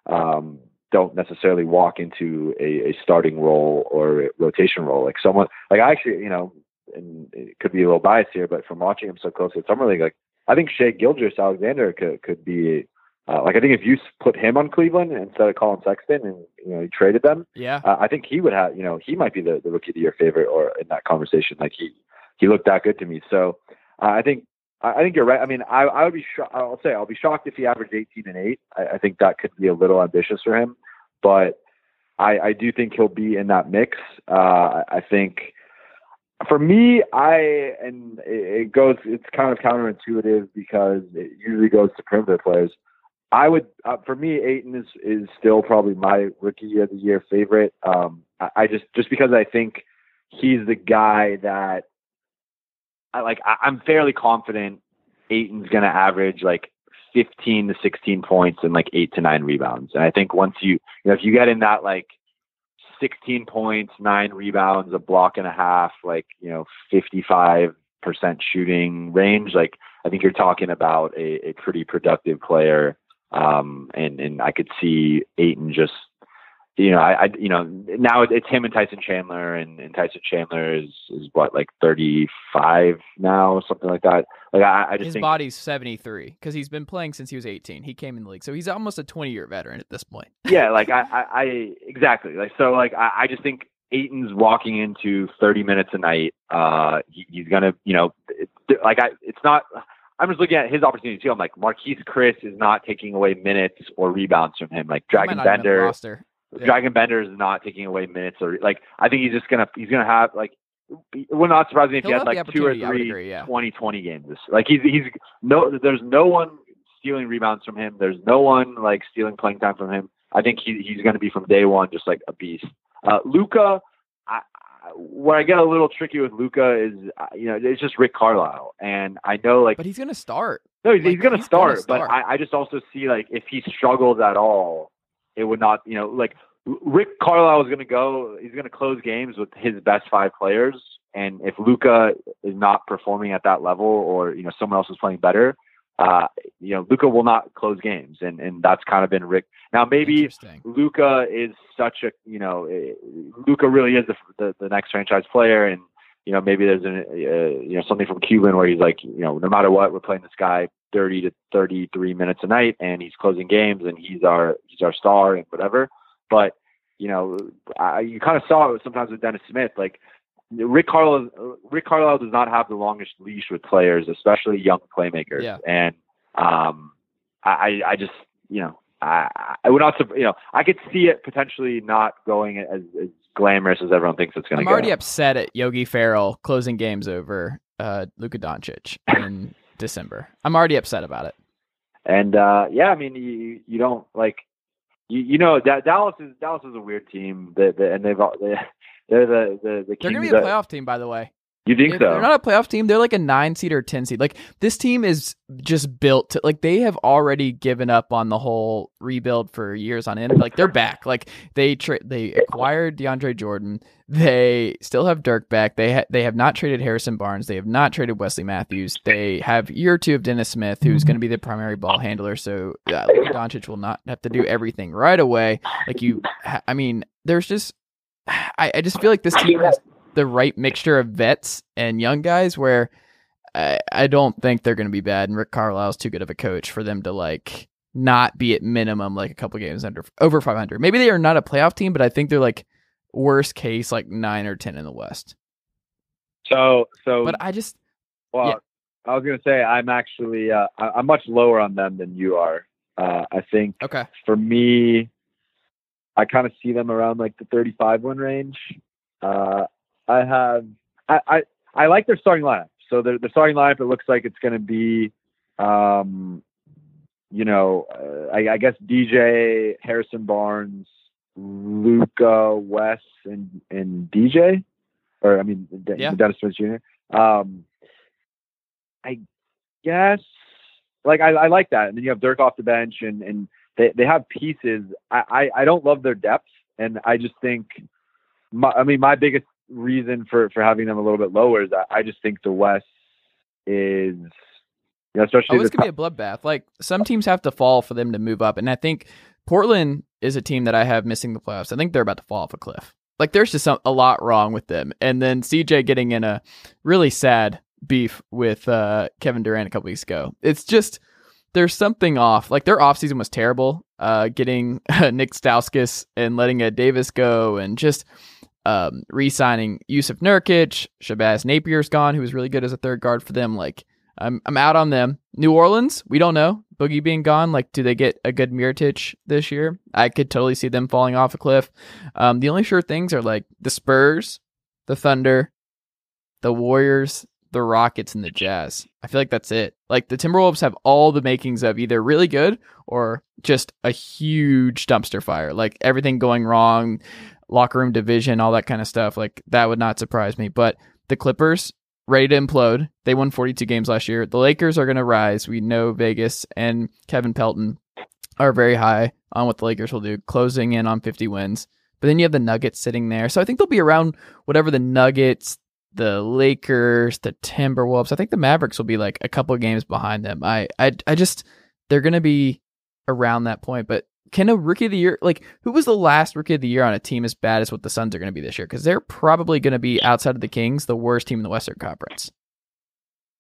um, don't necessarily walk into a, a starting role or rotation role. Like someone like I actually you know and it could be a little biased here, but from watching him so closely summer league, like I think Shai Gilgeous-Alexander could could be uh, like I think if you put him on Cleveland instead of Collin Sexton and you know you traded them, yeah, uh, I think he would have you know he might be the, the rookie of the year favorite or in that conversation. Like he he looked that good to me. So uh, I think I think you're right. I mean, I, I would be sho- I'll say I'll be shocked if he averaged 18 and eight. I, I think that could be a little ambitious for him, but I, I do think he'll be in that mix. Uh, I think for me, I and it goes. It's kind of counterintuitive because it usually goes to perimeter players. I would, uh, for me, Ayton is is still probably my rookie of the year favorite. Um, I, I just just because I think he's the guy that I like. I, I'm fairly confident Ayton's going to average like 15 to 16 points and like eight to nine rebounds. And I think once you, you know, if you get in that like 16 points, nine rebounds, a block and a half, like, you know, 55% shooting range. Like, I think you're talking about a, a pretty productive player. Um, and, and I could see Ayton just, you know, I, I you know now it's him and Tyson Chandler, and, and Tyson Chandler is is what like 35 now, something like that. Like I, I just his think, body's 73 because he's been playing since he was 18. He came in the league, so he's almost a 20 year veteran at this point. yeah, [laughs] like I, I, I exactly like so like I, I just think Ayton's walking into 30 minutes a night. Uh, he, he's gonna, you know, it, like I, it's not. I'm just looking at his opportunity too. I'm like Marquese Chriss is not taking away minutes or rebounds from him. Like Dragan not even have the Bender, roster. Yeah. Dragan Bender is not taking away minutes or like I think he's just gonna he's gonna have like it would not surprise me if He'll he had like two or three agree, yeah. 20 20 games. This like he's he's no there's no one stealing rebounds from him. There's no one like stealing playing time from him. I think he he's gonna be from day one just like a beast. Uh, Luka, I, where I get a little tricky with Luka is uh, you know it's just Rick Carlisle, and I know like But he's gonna start. no, he's, Like, he's going to start, but. I, I just also see like if he struggles at all, it would not, you know, like Rick Carlisle is going to go. He's going to close games with his best five players, and if Luka is not performing at that level, or you know someone else is playing better, uh, you know Luka will not close games, and and that's kind of been Rick. Now maybe Luka is such a you know eh, Luka really is the, the the next franchise player, and you know maybe there's an uh, you know something from Cuban where he's like you know no matter what we're playing this guy 30 to 33 minutes a night, and he's closing games, and he's our he's our star and whatever. But you know I, you kind of saw it sometimes with Dennis Smith, like. Rick Carlisle, Rick Carlisle does not have the longest leash with players, especially young playmakers. Yeah. And um, I, I just, you know, I, I would not, you know, I could see it potentially not going as, as glamorous as everyone thinks it's going to I'm go. already upset at Yogi Ferrell closing games over uh, Luka Doncic in [laughs] December. I'm already upset about it. And uh, yeah, I mean, you you don't like, you, you know, Da- Dallas is Dallas is a weird team. That and they've all- they, [laughs] they're the the the They're gonna be a that- playoff team, by the way. You think If so? they're not a playoff team, they're like a nine seed or ten seed. Like this team is just built to like they have already given up on the whole rebuild for years on end. Like they're back. Like they tra- they acquired DeAndre Jordan. They still have Dirk back. They ha- they have not traded Harrison Barnes. They have not traded Wesley Matthews. They have year two of Dennis Smith, who's going to be the primary ball handler. So uh, Doncic will not have to do everything right away. Like you, ha- I mean, there's just [sighs] I, I just feel like this team has the right mixture of vets and young guys where I, I don't think they're going to be bad. And Rick Carlisle's too good of a coach for them to like not be at minimum like a couple games under over 500. Maybe they are not a playoff team, but I think they're like worst case like nine or 10 in the West. so so. But I just, well, yeah. I was gonna say I'm actually uh, I'm much lower on them than you are. Uh, I think okay. for me, I kind of see them around like the 35 win range. Uh, I have, I, I, I like their starting lineup. So their, the starting lineup, it looks like it's going to be, um, you know, uh, I, I guess DJ, Harrison Barnes, Luka, Wes, and and DJ, or I mean Yeah. Dennis Smith Jr. Um, I guess like I, I like that, and then you have Dirk off the bench, and and they they have pieces. I I, I don't love their depth, and I just think, my, I mean, my biggest reason for for having them a little bit lower is that I just think the West is, you know, especially Oh, this could be a bloodbath. Like some teams have to fall for them to move up, and I think Portland is a team that I have missing the playoffs. I think they're about to fall off a cliff. Like there's just some, a lot wrong with them, and then CJ getting in a really sad beef with uh, Kevin Durant a couple weeks ago. It's just there's something off. Like their offseason was terrible. Uh, getting [laughs] Nick Stauskas and letting Ed Davis go, and just um, re-signing Jusuf Nurkic, Shabazz Napier's gone, who was really good as a third guard for them. Like I'm I'm out on them. New Orleans, we don't know. Boogie being gone, like, do they get a good Mirotic this year? I could totally see them falling off a cliff. Um, the only sure things are like the Spurs, the Thunder, the Warriors, the Rockets, and the Jazz. I feel like that's it. Like the Timberwolves have all the makings of either really good or just a huge dumpster fire. Like everything going wrong, locker room division, all that kind of stuff. Like that would not surprise me. But the Clippers, ready to implode. They won 42 games last year. The Lakers are going to rise. We know Vegas and Kevin Pelton are very high on what the Lakers will do, closing in on 50 wins. But then you have the Nuggets sitting there. So I think they'll be around whatever the Nuggets, the Lakers, the Timberwolves. I think the Mavericks will be like a couple of games behind them. I I I just they're going to be around that point, but can a rookie of the year like who was the last rookie of the year on a team as bad as what the Suns are going to be this year? Because they're probably going to be outside of the Kings the worst team in the Western Conference.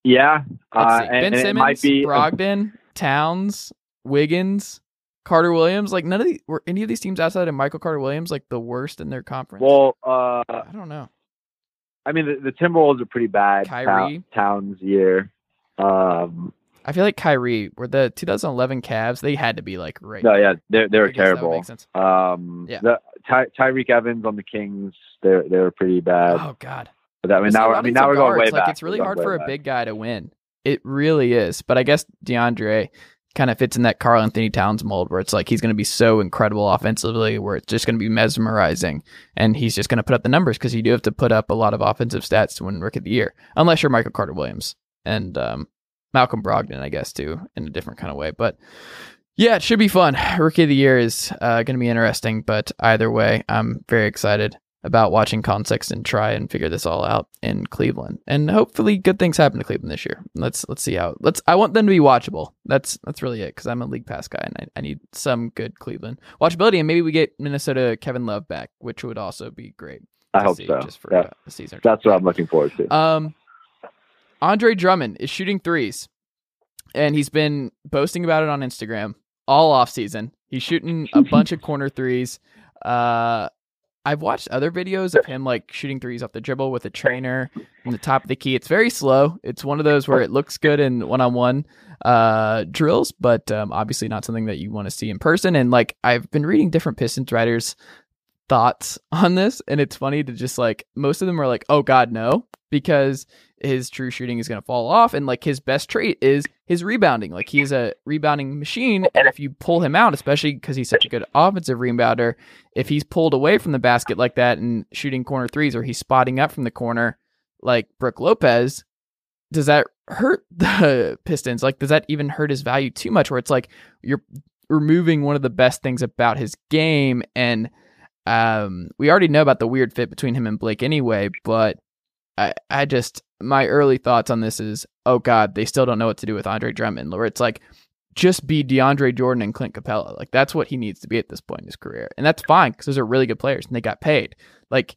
Yeah, uh, and, Ben Simmons, might be Brogdon, Towns, Wiggins, Carter Williams. Like none of these were any of these teams outside of Michael Carter Williams like the worst in their conference. well. Uh, I don't know. I mean, the, the Timberwolves are pretty bad. Kyrie. Towns year. Um, I feel like Kyrie were the 2011 Cavs. They had to be like right. no, yeah, guess that would terrible. Um, Yeah. the, Ty, Tyreke Evans on the Kings, they're they're pretty bad. Oh God. But I mean, now I mean now we're going way like, back. It's really hard for a big guy to win. It really is. But I guess DeAndre kind of fits in that Karl-Anthony Towns mold where it's like he's going to be so incredible offensively, where it's just going to be mesmerizing, and he's just going to put up the numbers because you do have to put up a lot of offensive stats to win Rookie of the Year, unless you're Michael Carter Williams and um, Malcolm Brogdon, I guess too, in a different kind of way. But yeah, it should be fun. [laughs] Rookie of the Year is uh, going to be interesting, but either way, I'm very excited about watching Collin Sexton try and figure this all out in Cleveland, and hopefully good things happen to Cleveland this year. Let's let's see how let's. I want them to be watchable. That's that's really it because I'm a league pass guy and I, I need some good Cleveland watchability, and maybe we get Minnesota Kevin Love back, which would also be great. I hope see so. Just for Yeah. uh, a season. That's what I'm looking forward to. Um, Andre Drummond is shooting threes, and he's been boasting about it on Instagram all off season. He's shooting a [laughs] bunch of corner threes. Uh, I've watched other videos of him like shooting threes off the dribble with a trainer in the top of the key. It's very slow. It's one of those where it looks good in one-on-one uh, drills, but um, obviously not something that you want to see in person. And like I've been reading different Pistons writers' thoughts [laughs] on this, and it's funny to just like most of them are like, "Oh God, no," because his true shooting is going to fall off, and like his best trait is his rebounding. Like he's a rebounding machine, and if you pull him out, especially because he's such a good offensive rebounder, if he's pulled away from the basket like that and shooting corner threes, or he's spotting up from the corner like Brook Lopez, does that hurt the [laughs] Pistons? Like, does that even hurt his value too much? Where it's like you're removing one of the best things about his game, and um, we already know about the weird fit between him and Blake anyway, but I, I just my early thoughts on this is, oh God, they still don't know what to do with Andre Drummond. Where it's like, just be DeAndre Jordan and Clint Capela. Like that's what he needs to be at this point in his career, and that's fine because those are really good players and they got paid. Like,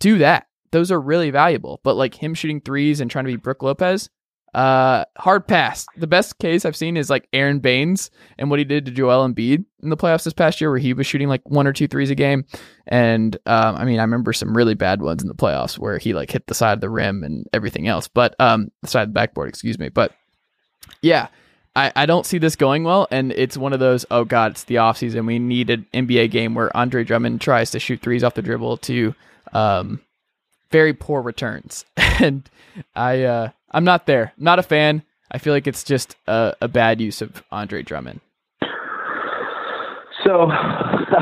do that. Those are really valuable. But like him shooting threes and trying to be Brook Lopez, uh, hard pass. The best case I've seen is like Aron Baynes and what he did to Joel Embiid in the playoffs this past year, where he was shooting like one or two threes a game. And um, I mean, I remember some really bad ones in the playoffs where he like hit the side of the rim and everything else, but um, the side of the backboard, excuse me. But yeah, I, I don't see this going well. And it's one of those, oh God, it's the offseason. We need an NBA game where Andre Drummond tries to shoot threes off the dribble to um, very poor returns. [laughs] and I, uh, I'm not there. Not a fan. I feel like it's just a, a bad use of Andre Drummond. So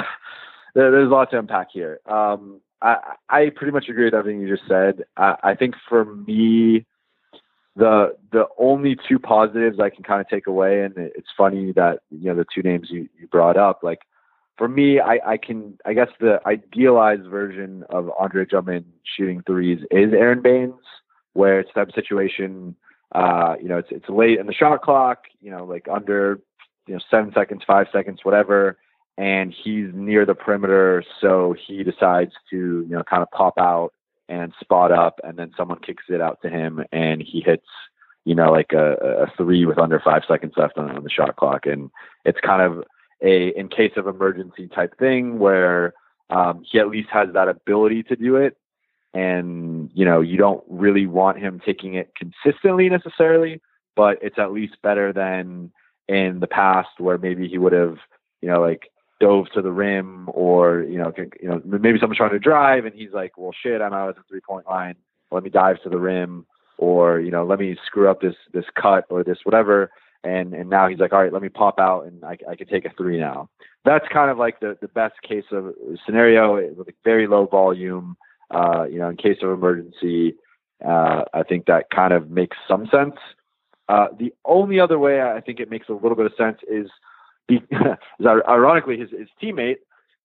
[laughs] there's a lot to unpack here. Um, I, I pretty much agree with everything you just said. I, I think for me, the the only two positives I can kind of take away, and it's funny that you know the two names you, you brought up. Like for me, I, I can I guess the idealized version of Andre Drummond shooting threes is Aron Baynes, where it's type of situation. Uh, you know, it's it's late in the shot clock. You know, like under you know seven seconds, five seconds, whatever and he's near the perimeter, so he decides to you know kind of pop out and spot up, and then someone kicks it out to him, and he hits you know like a, a three with under five seconds left on, on the shot clock, and it's kind of a in case of emergency type thing where um, he at least has that ability to do it, and you know you don't really want him taking it consistently necessarily, but it's at least better than in the past where maybe he would have you know like dove to the rim or you know you know maybe someone's trying to drive and he's like well shit i'm out at the three point line. Let me dive to the rim or you know let me screw up this this cut or this whatever. And and now he's like all right let me pop out and i, I can take a three now. That's kind of like the the best case of scenario with very low volume uh you know in case of emergency uh i think that kind of makes some sense. Uh the only other way i think it makes a little bit of sense is be, [laughs] is ironically his, his teammate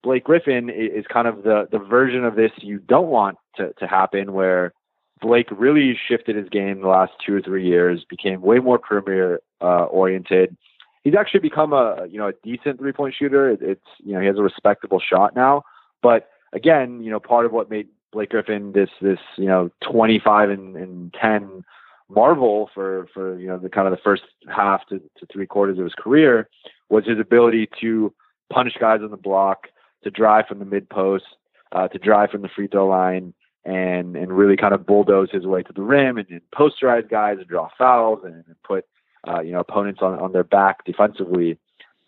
Blake Griffin is kind of the the version of this you don't want to to happen, where Blake really shifted his game the last two or three years, became way more perimeter uh, oriented, he's actually become a you know a decent three point shooter. It's you know he has a respectable shot now, but again, you know part of what made Blake Griffin this this you know 25 and, and 10 marvel for for you know the kind of the first half to, to three quarters of his career was his ability to punish guys on the block, to drive from the mid post, uh, to drive from the free throw line, and and really kind of bulldoze his way to the rim and, and posterize guys and draw fouls and, and put uh, you know opponents on on their back defensively.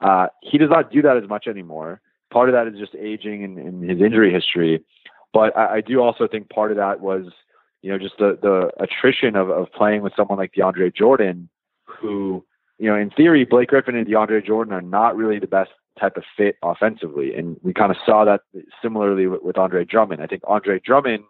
Uh, he does not do that as much anymore. Part of that is just aging and, and his injury history, but I, I do also think part of that was you know just the the attrition of of playing with someone like DeAndre Jordan, who you know in theory Blake Griffin and DeAndre Jordan are not really the best type of fit offensively, and we kind of saw that similarly with, with Andre Drummond. I think Andre Drummond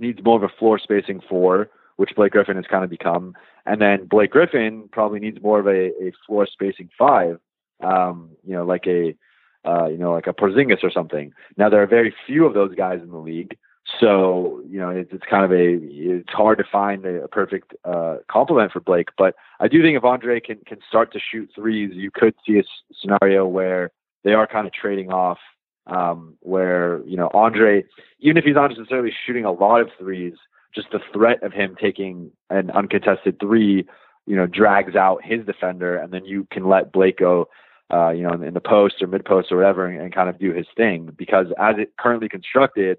needs more of a floor spacing four, which Blake Griffin has kind of become. And then Blake Griffin probably needs more of a, a floor spacing five, um, you know, like a, uh, you know, like a Porzingis or something. Now there are very few of those guys in the league. So, you know, it's, it's kind of a, it's hard to find a, a perfect, uh, complement for Blake, but I do think if Andre can, can start to shoot threes, you could see a scenario where they are kind of trading off um, where you know Andre, even if he's not necessarily shooting a lot of threes, just the threat of him taking an uncontested three, you know, drags out his defender, and then you can let Blake go, uh, you know, in, in, the post or mid post or whatever, and, and, kind of do his thing. Because as it currently constructed,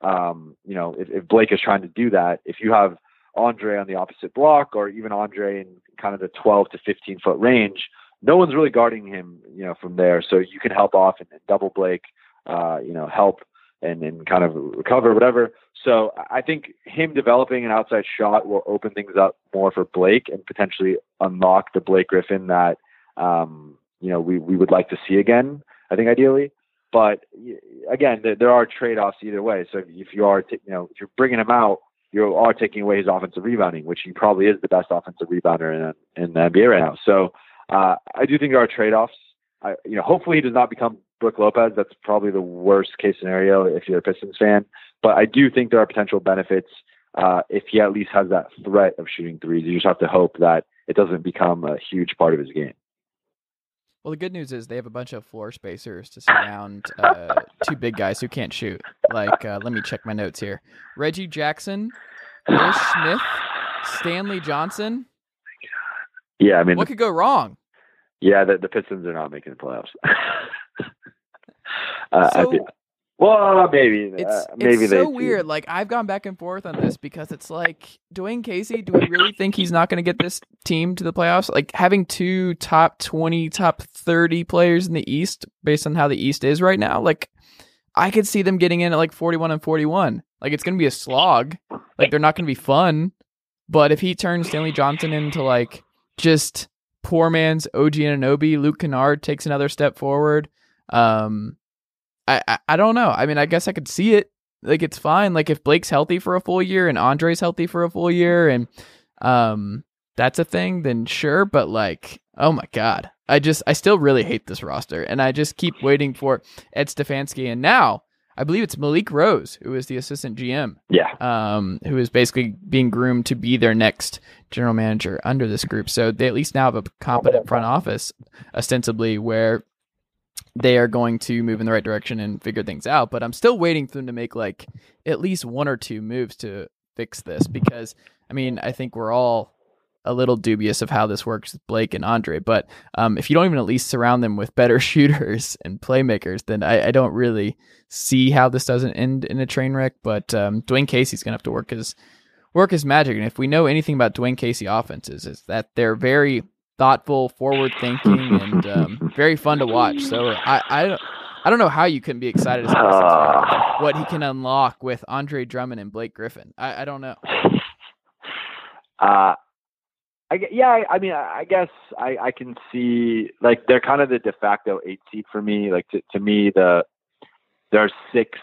um, you know, if, if Blake is trying to do that, if you have Andre on the opposite block, or even Andre in kind of the 12 to 15 foot range, no one's really guarding him, you know, from there. So you can help off and, and double Blake uh, you know, help and, kind of recover, whatever. So I think him developing an outside shot will open things up more for Blake and potentially unlock the Blake Griffin that, um, you know, we, we would like to see again, I think ideally. But again, there, there are trade-offs either way. So if you are, t- you know, if you're bringing him out, you are taking away his offensive rebounding, which he probably is the best offensive rebounder in, in the NBA right now. So uh, I do think there are trade-offs. I, you know, hopefully he does not become Brook Lopez. That's probably the worst case scenario if you're a Pistons fan. But I do think there are potential benefits uh, if he at least has that threat of shooting threes. You just have to hope that it doesn't become a huge part of his game. Well, the good news is they have a bunch of floor spacers to surround uh, two big guys who can't shoot. Like, uh, let me check my notes here: Reggie Jackson, Ish Smith, Stanley Johnson. Yeah, I mean, what could go wrong? Yeah, the, the Pistons are not making the playoffs. [laughs] uh, so, well, maybe. It's, uh, maybe it's so weird. Like I've gone back and forth on this because it's like Dwane Casey. Do we really think he's not going to get this team to the playoffs? Like having two top twenty, top thirty players in the East, based on how the East is right now. Like I could see them getting in at like forty-one and forty-one. Like it's going to be a slog. Like they're not going to be fun. But if he turns Stanley Johnson into like just poor man's OG Anunoby, Luke Kennard takes another step forward. Um, I, I, I don't know. I mean, I guess I could see it. Like it's fine. Like if Blake's healthy for a full year and Andre's healthy for a full year, and um, that's a thing, then sure. But like, oh my god, I just I still really hate this roster, and I just keep waiting for Ed Stefanski, and now I believe it's Malik Rose, who is the assistant GM. Yeah. Um, who is basically being groomed to be their next general manager under this group. So they at least now have a competent front office, ostensibly, where they are going to move in the right direction and figure things out. But I'm still waiting for them to make like at least one or two moves to fix this because I mean, I think we're all a little dubious of how this works with Blake and Andre. But um, if you don't even at least surround them with better [laughs] shooters and playmakers, then I, I don't really see how this doesn't end in a train wreck. But um, Dwane Casey's gonna have to work his work his magic. And if we know anything about Dwane Casey offenses, is that they're very thoughtful, forward thinking, [laughs] and um, very fun to watch. So I, I I don't know how you couldn't be excited as uh, [sighs] what he can unlock with Andre Drummond and Blake Griffin. I, I don't know. [laughs] Uh, I, yeah, I, mean, I guess I, I can see like they're kind of the de facto eight seed for me. Like to, to me, the there are six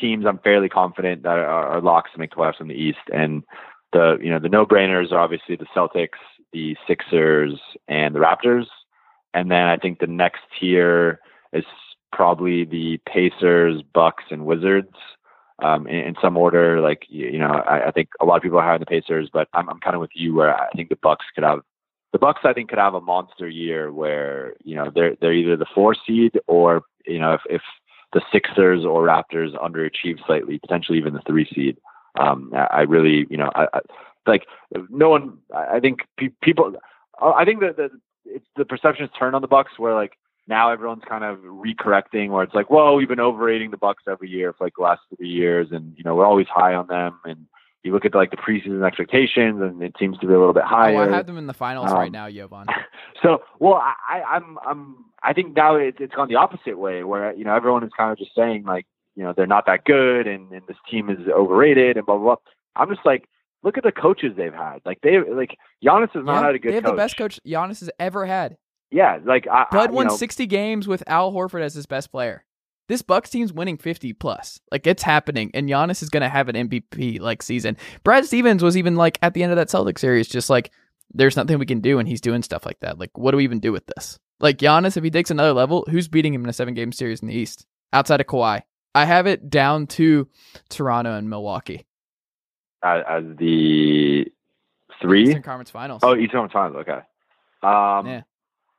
teams I'm fairly confident that are, are locks to make the playoffs in the East, and the you know the no brainers are obviously the Celtics, the Sixers, and the Raptors, and then I think the next tier is probably the Pacers, Bucks, and Wizards um, in, in, some order. Like you, know, I, I, think a lot of people are on the Pacers, but I'm, I'm kind of with you where I think the Bucks could have the Bucks I think could have a monster year where you know they're they're either the four seed or you know if if the Sixers or Raptors underachieve slightly, potentially even the three seed. Um, I really you know I like no one. I think pe- people. I think that the it's the perception has turned on the Bucks where like now everyone's kind of recorrecting where it's like, whoa, we've been overrating the Bucks every year for like the last three years, and you know we're always high on them and you look at like the preseason expectations, and it seems to be a little bit higher. Oh, I have them in the finals um, right now, Jovan. [laughs] So, well, I, I'm, I'm, I think now it, it's gone the opposite way, where you know everyone is kind of just saying like, you know, they're not that good, and, and this team is overrated, and blah blah. blah. I'm just like, look at the coaches they've had. Like they, like Giannis has not yeah, had a good. They have coach. the best coach Giannis has ever had. Yeah, like I, Bud I, won know, 60 games with Al Horford as his best player. This Bucks team's winning 50 plus. Like it's happening, and Giannis is going to have an MVP like season. Brad Stevens was even like at the end of that Celtics series, just like there's nothing we can do, and he's doing stuff like that. Like, what do we even do with this? Like Giannis, if he takes another level, who's beating him in a seven game series in the East outside of Kawhi? I have it down to Toronto and Milwaukee as, as the three Eastern Conference Finals. Oh, Eastern Conference Finals. Okay. Um, Yeah.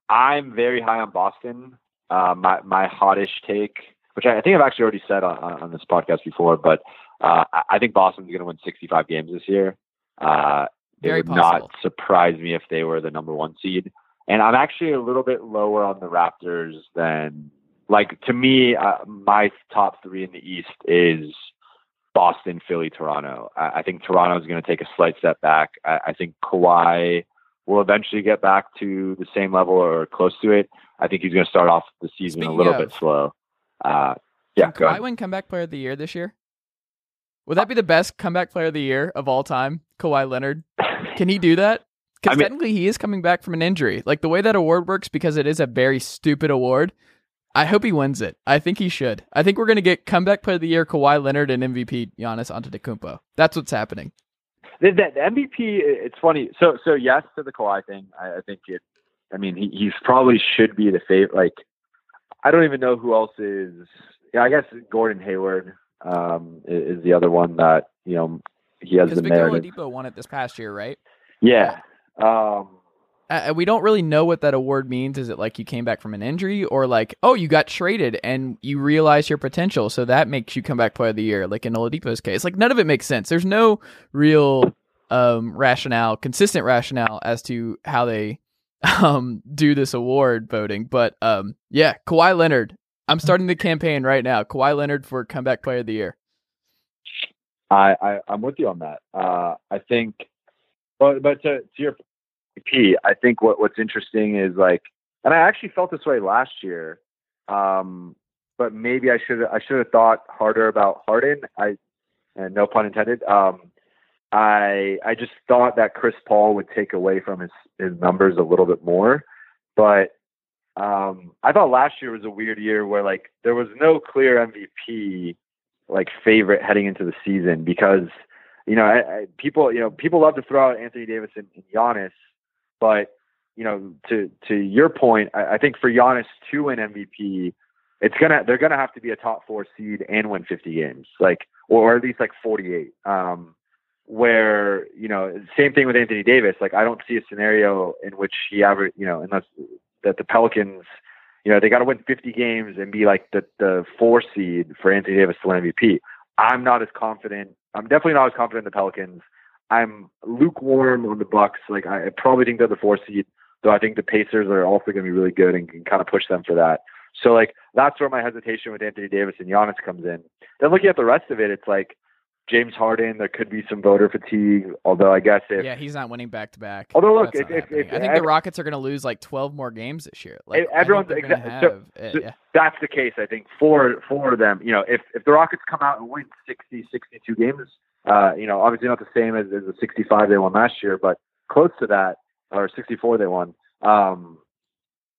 I'm very high on Boston. Uh, my my hottish take, which I, I think I've actually already said on, on this podcast before, but uh, I- think Boston's going to win 65 games this year. Uh, it Very would possible. not surprise me if they were the number one seed. And I'm actually a little bit lower on the Raptors than like to me. Uh, my top three in the East is Boston, Philly, Toronto. I, I think Toronto is going to take a slight step back. I, I think Kawhi will eventually get back to the same level or close to it. I think he's going to start off the season Speaking a little of- bit slow. Uh, yeah, Kawhi win comeback player of the year this year? Would that be the best comeback player of the year of all time? Kawhi Leonard. Can he do that? Because [laughs] I mean- technically he is coming back from an injury. Like the way that award works, because it is a very stupid award. I hope he wins it. I think he should. I think we're gonna get comeback player of the year Kawhi Leonard and MVP Giannis Antetokounmpo. That's what's happening. The, the, the MVP, it's funny. So, so yes to the Kawhi thing. I, I think it. I mean, he he's probably should be the favorite. Like, I don't even know who else is. Yeah, I guess Gordon Hayward um, is, is the other one that you know he has Because the Victor narrative. Oladipo won it this past year, right? Yeah. Um, Uh, we don't really know what that award means. Is it like you came back from an injury, or like, oh, you got traded and you realize your potential, so that makes you come back player of the year, like in Oladipo's case? Like none of it makes sense. There's no real um, rationale, consistent rationale as to how they [laughs] um, do this award voting. But um, yeah, Kawhi Leonard. I'm [laughs] starting the campaign right now. Kawhi Leonard for comeback player of the year. I, I I'm with you on that. Uh, I think, but but to to your P, I think what what's interesting is like, and I actually felt this way last year. Um, but maybe I should I should have thought harder about Harden. I and no pun intended. Um, I I just thought that Chris Paul would take away from his his numbers a little bit more, but um, I thought last year was a weird year where like there was no clear MVP like favorite heading into the season because you know I, I, people you know people love to throw out Anthony Davis and, and Giannis, but you know to to your point, I, I think for Giannis to win MVP, it's gonna they're gonna have to be a top four seed and win 50 games, like or, or at least like 48. Um, where you know same thing with Anthony Davis. Like I don't see a scenario in which he ever you know unless that the Pelicans you know, they got to win 50 games and be like the, the four seed for Anthony Davis to win MVP. I'm not as confident. I'm definitely not as confident in the Pelicans. I'm lukewarm on the Bucks. Like I probably think they're the four seed, though I think the Pacers are also going to be really good and can kind of push them for that. So like that's where my hesitation with Anthony Davis and Giannis comes in. Then looking at the rest of it, it's like James Harden. There could be some voter fatigue, although I guess if Yeah, he's not winning back to back. Although, look, if- if- if I think the Rockets are going to lose like 12 more games this year. Like everyone's gonna so- uh, yeah. that's the case, I think, for for them. You know, if if the Rockets come out and win 60, 62 games, uh, you know, obviously not the same as, as the 65 they won last year, but close to that, or 64 they won. Um,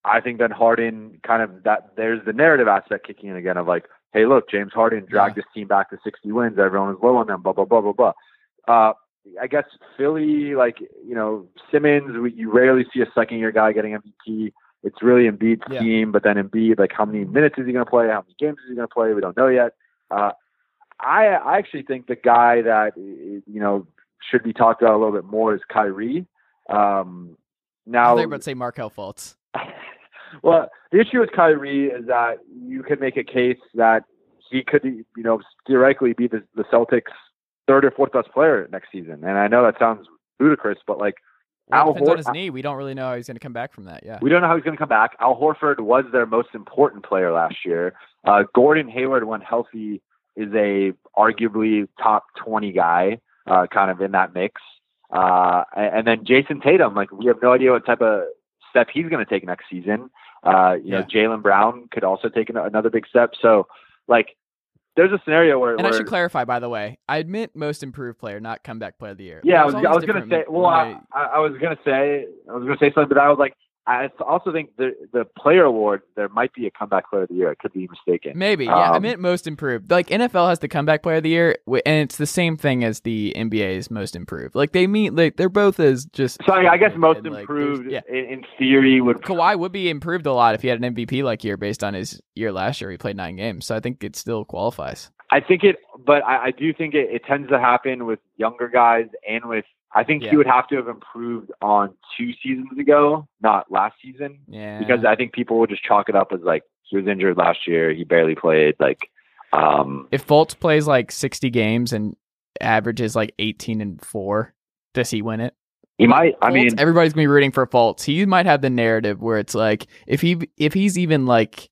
I think then Harden kind of that there's the narrative aspect kicking in again of like, hey, look, James Harden dragged this team back to 60 wins. Everyone is low on them. Blah blah blah blah blah. Uh, I guess Philly, like you know, Simmons, we, you rarely see a second year guy getting MVP. It's really Embiid's Yeah. team, but then Embiid, like how many minutes is he going to play? How many games is he going to play? We don't know yet. Uh, I I actually think the guy that you know should be talked about a little bit more is Kyrie. Um, now, think about to say Markelle Fultz. [laughs] well, the issue with Kyrie is that you could make a case that he could, you know, theoretically be the, the Celtics' third or fourth best player next season. And I know that sounds ludicrous, but like Well, Al on his knee. We don't really know how he's going to come back from that. Yeah. we don't know how he's going to come back. Al Horford was their most important player last year. Uh, Gordon Hayward, when healthy, is a arguably top 20 guy, uh, kind of in that mix. Uh, and, then Jayson Tatum, like we have no idea what type of step he's going to take next season. Uh, you know, Jaylen Brown could also take an, another big step. So, like, there's a scenario where, And where I should clarify, by the way, I admit most improved player, not comeback player of the year. Yeah, I was, was gonna say. Well, I, I I was gonna say, I was gonna say something, but I was like, I also think the the player award there might be a comeback player of the year. I could be mistaken. Maybe, yeah. I Um, meant most improved. Like NFL has the comeback player of the year, and it's the same thing as the NBA's most improved. Like they meet, like they're both as just. So I, I guess most like, improved yeah. in, in theory would. Kawhi would be improved a lot if he had an MVP like year based on his year last year. He played nine games, so I think it still qualifies. I think it, but I, I do think it, it tends to happen with younger guys and with. I think Yeah. he would have to have improved on two seasons ago, not last season, Yeah, because I think people would just chalk it up as like he was injured last year, he barely played. Like, um, if Fultz plays like sixty games and averages like eighteen and four, does he win it? he might. I Fultz, mean, everybody's gonna be rooting for Fultz. He might have the narrative where it's like if he if he's even like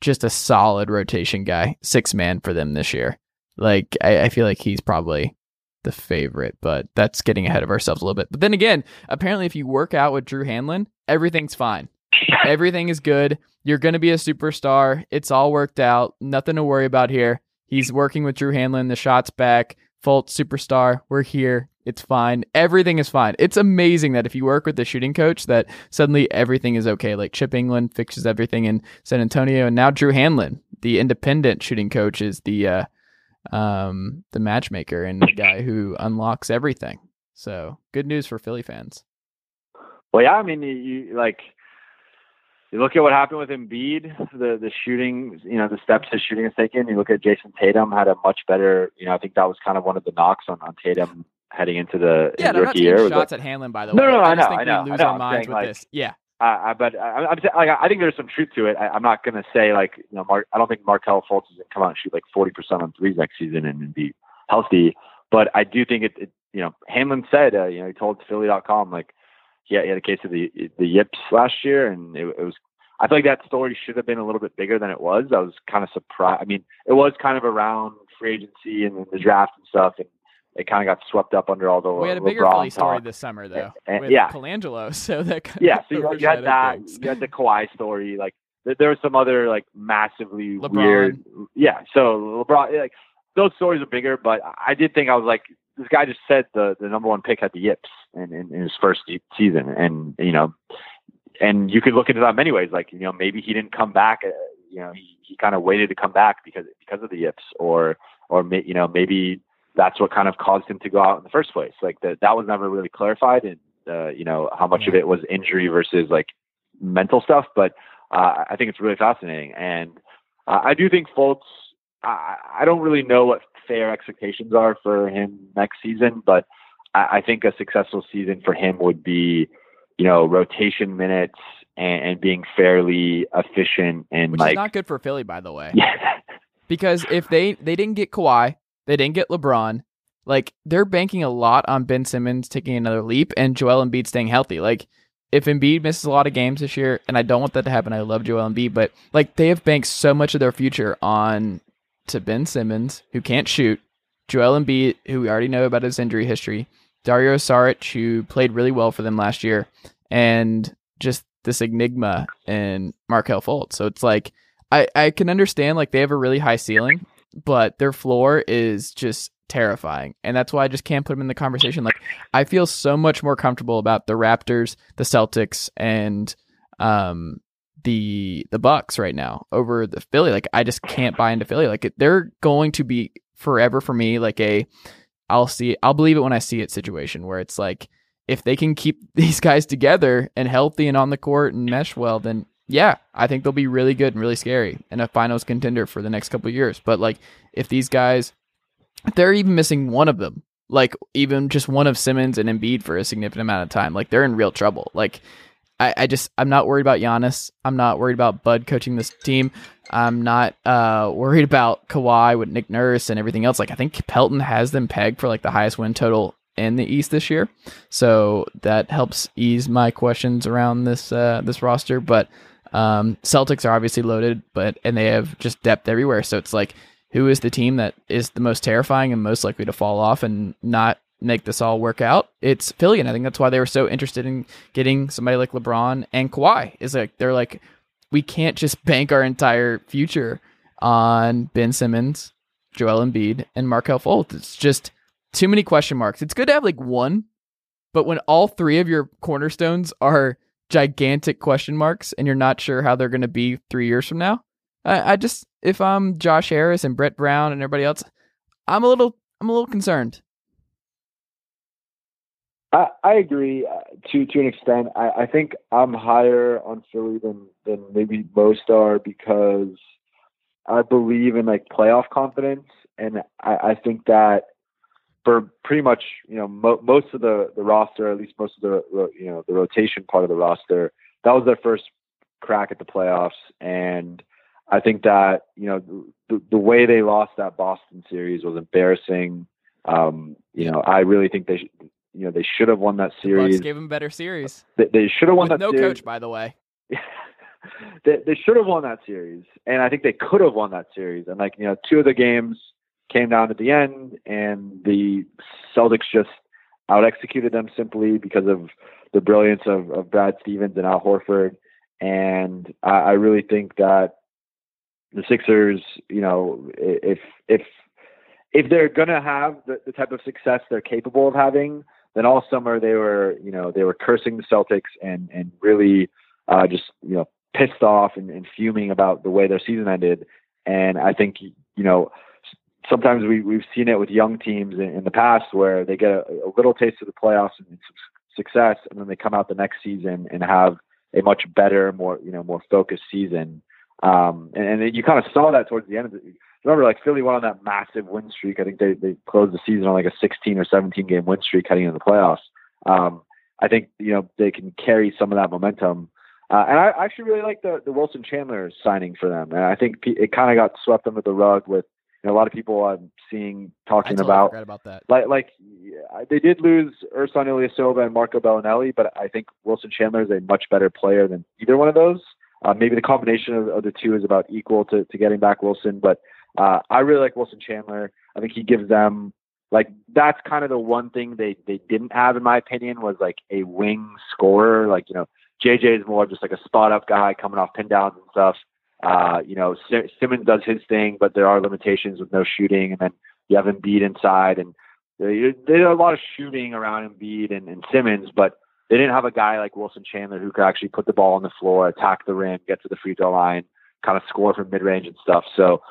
just a solid rotation guy, six man for them this year. Like I, I feel like he's probably the favorite, but that's getting ahead of ourselves a little bit. But then again, apparently if you work out with Drew Hanlen, everything's fine. [laughs] Everything is good. You're gonna be a superstar. It's all worked out. Nothing to worry about here. He's working with Drew Hanlen. The shots back. Fultz superstar. We're here. It's fine. Everything is fine. It's amazing that if you work with the shooting coach, that suddenly everything is okay. Like Chip Engelland fixes everything in San Antonio, and now Drew Hanlen, the independent shooting coach, is the uh, um, the matchmaker and the guy who unlocks everything. So good news for Philly fans. Well, yeah, I mean, you, you like you look at what happened with Embiid, the the shooting, you know, the steps his shooting has taken. You look at Jayson Tatum had a much better, you know, I think that was kind of one of the knocks on, on Tatum heading into the Yeah, rookie year. shots like, at Hanlen, by the No, way. no, I I just know, think I know, we I lose know. our minds with like, this. Yeah, uh, but I, I'm like, I think there's some truth to it. I, I'm not gonna say like, you know, Mark. I don't think Markelle Fultz is gonna come out and shoot like 40% on threes next season and, and be healthy. But I do think it, it you know, Hanlen said, uh, you know, he told Philly.com like, yeah, he had a case of the the yips last year, and it, it was. I feel like that story should have been a little bit bigger than it was. I was kind of surprised. I mean, it was kind of around free agency and the draft and stuff, and it kind of got swept up under all the we had a LeBron bigger Philly story talk. this summer though, uh, with yeah. Colangelo. [laughs] So that kind Yeah, so you, you had that. things. You had the Kawhi story. Like th- there was some other like massively LeBron. weird. Yeah, so LeBron like those stories are bigger, but I did think I was like this guy just said the the number one pick had the yips in, in, in his first season, and you know, and you could look into that many ways. Like you know, maybe he didn't come back. Uh, you know, he, he kind of waited to come back because because of the yips, or or you know maybe that's what kind of caused him to go out in the first place. Like that that was never really clarified, and uh, you know how much of it was injury versus like mental stuff. But uh, I think it's really fascinating, and uh, I do think Fultz. I, I don't really know what fair expectations are for him next season, but I, I think a successful season for him would be, you know, rotation minutes and, and being fairly efficient and Which like is not good for Philly, by the way. [laughs] yeah, because if they they didn't get Kawhi, they didn't get LeBron. Like they're banking a lot on Ben Simmons taking another leap and Joel Embiid staying healthy. Like if Embiid misses a lot of games this year, and I don't want that to happen, I love Joel Embiid, but like they have banked so much of their future on to Ben Simmons, who can't shoot, Joel Embiid, who we already know about his injury history, Dario Saric, who played really well for them last year, and just this enigma in Markelle Fultz. So it's like I, I can understand like they have a really high ceiling, but their floor is just terrifying. And that's why I just can't put them in the conversation. Like I feel so much more comfortable about the Raptors, the Celtics, and um the the Bucks right now over the Philly. Like I just can't buy into Philly. Like they're going to be forever for me like a I'll see I'll believe it when I see it situation where it's like if they can keep [laughs] these guys together and healthy and on the court and mesh well, then yeah, I think they'll be really good and really scary and a finals contender for the next couple years. But like if these guys if they're even missing one of them, like even just one of Simmons and Embiid for a significant amount of time, like they're in real trouble. Like I, I just I'm not worried about Giannis. I'm not worried about Bud coaching this team. I'm not uh, worried about Kawhi with Nick Nurse and everything else. Like I think Pelton has them pegged for like the highest win total in the East this year, so that helps ease my questions around this uh, this roster. But um, Celtics are obviously loaded, but and they have just depth everywhere. So it's like who is the team that is the most terrifying and most likely to fall off and not make this all work out? It's Philly, and I think that's why they were so interested in getting somebody like LeBron and Kawhi. Is like they're like we can't just [laughs] bank our entire future on Ben Simmons, Joel Embiid, and Markelle Fultz. It's just too many question marks. It's good to have like one, but when all three of your cornerstones are gigantic question marks and you're not sure how they're going to be three years from now, I, I just if I'm Josh Harris and Brett Brown and everybody else, I'm a little I'm a little concerned. I, I agree uh, to to an extent. I, I think I'm higher on Philly than than maybe most are because I believe in like playoff confidence, and I, I think that for pretty much you know mo- most of the the roster, at least most of the you know the rotation part of the roster, that was their first crack at the playoffs, and I think that you know the, the way they lost that Boston series was embarrassing. Um, you know, I really think they should, you know they should have won that series. Bucks gave them better series. They, they should have won With that no series. coach, by the way. [laughs] they, they should have won that series, and I think they could have won that series. And like you know, two of the games came down at the end, and the Celtics just out executed them simply because of the brilliance of, of Brad Stevens and Al Horford. And I, I really think that the Sixers, you know, if if if they're gonna have the, the type of success they're capable of having, then all summer they were, you know, they were cursing the Celtics and and really uh, just you know pissed off and, and fuming about the way their season ended. And I think you know sometimes we we've seen it with young teams in, in the past where they get a, a little taste of the playoffs and success, and then they come out the next season and have a much better, more you know, more focused season. Um, and, and you kind of saw that towards the end of the. Remember, like Philly went on that massive win streak. I think they they closed the season on like a 16 or 17 game win streak heading into the playoffs. Um, I think you know they can carry some of that momentum. Uh, and I actually really like the the Wilson Chandler signing for them. And I think it kind of got swept under the rug with you know, a lot of people I'm seeing talking totally about about that. like like yeah, they did lose Ersan Ilyasova and Marco Belinelli, but I think Wilson Chandler is a much better player than either one of those. Uh, maybe the combination of, of, the two is about equal to, to getting back Wilson, but uh, I really like Wilson Chandler. I think he gives them like that's kind of the one thing they they didn't have in my opinion was like a wing scorer. Like you know, JJ is more just like a spot up guy coming off pin downs and stuff. Uh, you know, Simmons does his thing, but there are limitations with no shooting, and then you have Embiid inside, and there's a lot of shooting around Embiid and, and Simmons, but they didn't have a guy like Wilson Chandler who could actually put the ball on the floor, attack the rim, get to the free throw line, kind of score from mid range and stuff. So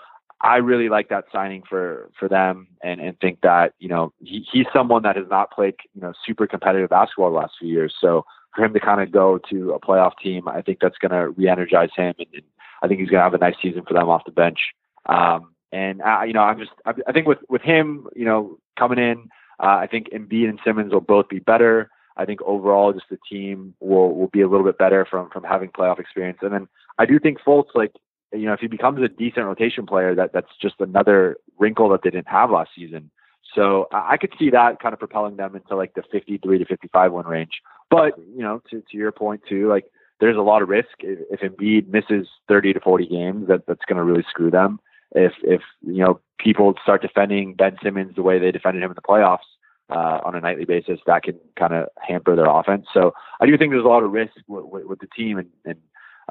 I really like that signing for for them, and and think that you know he, he's someone that has not played you know super competitive basketball the last few years. So for him to kind of go to a playoff team, I think that's going to re-energize him and, and I think he's going to have a nice season for them off the bench. Um, and uh, you know, I'm just I, I think with with him, you know, coming in, uh, I think Embiid and Simmons will both be better. I think overall, just the team will will be a little bit better from from having playoff experience. And then I do think Fultz, like you know, if he becomes a decent rotation player, that that's just another wrinkle that they didn't have last season. So I could see that kind of propelling them into like the 53 to 55 win range. But you know, to to your point too, like there's a lot of risk if, if Embiid misses 30 to 40 games. That that's going to really screw them. If if you know people start defending Ben Simmons the way they defended him in the playoffs uh, on a nightly basis, that can kind of hamper their offense. So I do think there's a lot of risk with, with, with the team, and, and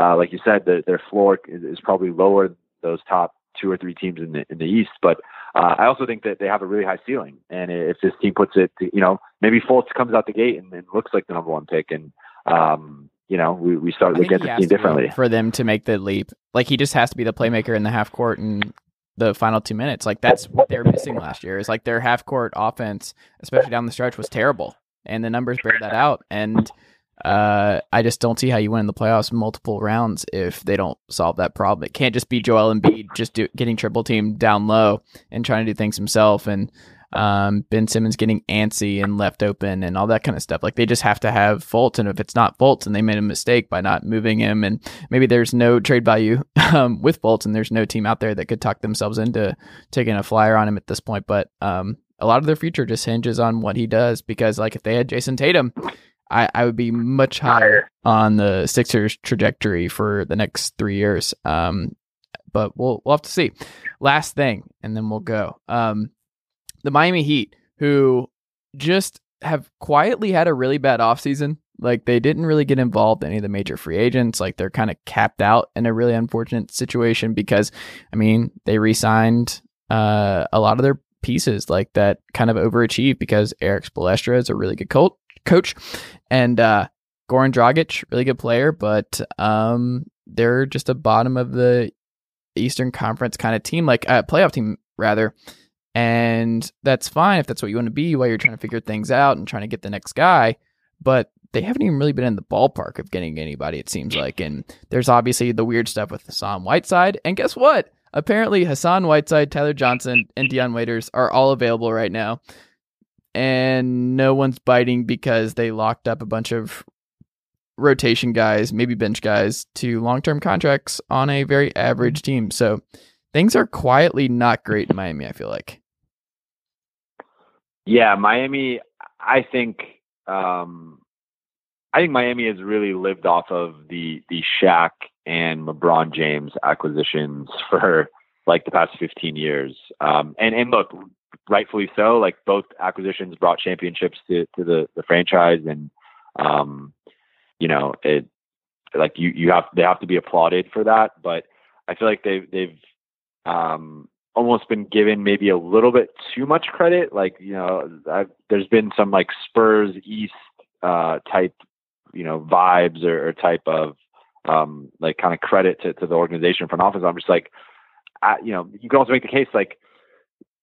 uh, like you said, the, their floor is, is probably lower than those top two or three teams in the in the East. But uh, I also think that they have a really high ceiling, and if this team puts it, to, you know, maybe Fultz comes out the gate and, and looks like the number one pick, and um, you know, we, we start looking at the team differently. For them to make the leap. Like he just has to be the playmaker in the half court and the final two minutes. Like that's what they were missing last year. Is like their half court offense, especially down the stretch, was terrible. And the numbers bear that out. And uh, I just don't see how you win in the playoffs multiple rounds if they don't solve that problem. It can't just be Joel Embiid just do, getting triple team down low and trying to do things himself. And um, Ben Simmons getting antsy and left open and all that kind of stuff. Like they just have to have Fultz, and if it's not Fultz, and they made a mistake by not moving him, and maybe there's no trade value [laughs] um, with Fultz, and there's no team out there that could talk themselves into taking a flyer on him at this point. But um, a lot of their future just hinges on what he does because, like, if they had Jayson Tatum, I, I would be much higher on the Sixers trajectory for the next three years. Um, but we'll we'll have to see. Last thing, and then we'll go. Um, the Miami Heat, who just have quietly had a really bad offseason. Like they didn't really get involved in any of the major free agents. Like they're kind of capped out in a really unfortunate situation because, I mean, they re-signed uh, a lot of their pieces like that kind of overachieved because Erik Spoelstra is a really good coach, coach and uh, Goran Dragic, really good player, but um, they're just a bottom of the Eastern Conference kind of team, like a uh, playoff team rather. And that's fine if that's what you want to be while you're trying to figure things out and trying to get the next guy. But they haven't even really been in the ballpark of getting anybody, it seems like. And there's obviously the weird stuff with Hassan Whiteside. And guess what? Apparently, Hassan Whiteside, Tyler Johnson, and Dion Waiters are all available right now. And no one's biting because they locked up a bunch of rotation guys, maybe bench guys, to long term contracts on a very average mm-hmm. team. So things are quietly not great in Miami, I feel like. Yeah, Miami, I think um, I think Miami has really lived off of the the Shaq and LeBron James acquisitions [laughs] for like the past 15 years. Um, and and look, rightfully so. Like both acquisitions brought championships to to the the franchise, and um, you know it like you you have they have to be applauded for that. But I feel like they've they've um, almost been given maybe a little bit too much credit. Like you know, I've, there's been some like Spurs East uh, type you know vibes or, or type of um, like kind of credit to, to the organization front office. I'm just like, I, you know, you can also make the case like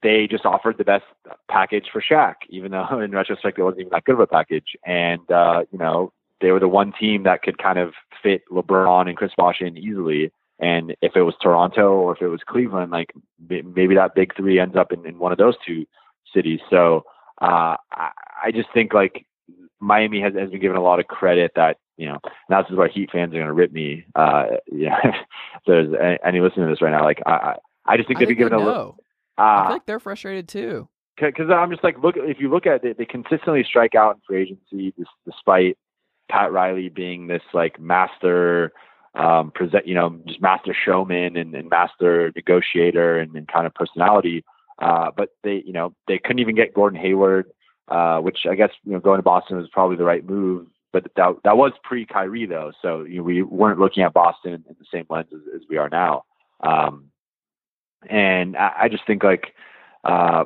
they just offered the best package for Shaq, even though [laughs] in retrospect it wasn't even that good of a package. And uh, you know, they were the one team that could kind of fit LeBron and Chris Bosh in easily. And if it was Toronto or if it was Cleveland, like maybe that big three ends up in, in one of those two cities. So uh, I, I just think like Miami has, has been given a lot of credit that you know. Now this is where Heat fans are going to rip me. Uh, [laughs] yeah, if there's any listening to this right now. Like I, I just think they've been given a little. Uh, I feel like they're frustrated too. Because I'm just like, look, if you look at it, they consistently strike out in free agency, despite Pat Riley being this like master um, present, you know, just master showman and, and master negotiator and, and, kind of personality. Uh, but they, you know, they couldn't even get Gordon Hayward, uh, which I guess you know going to Boston was probably the right move. But that that was pre Kyrie though, so you know, we weren't looking at Boston in, the same lens as, as we are now. Um, and I, I, just think like uh,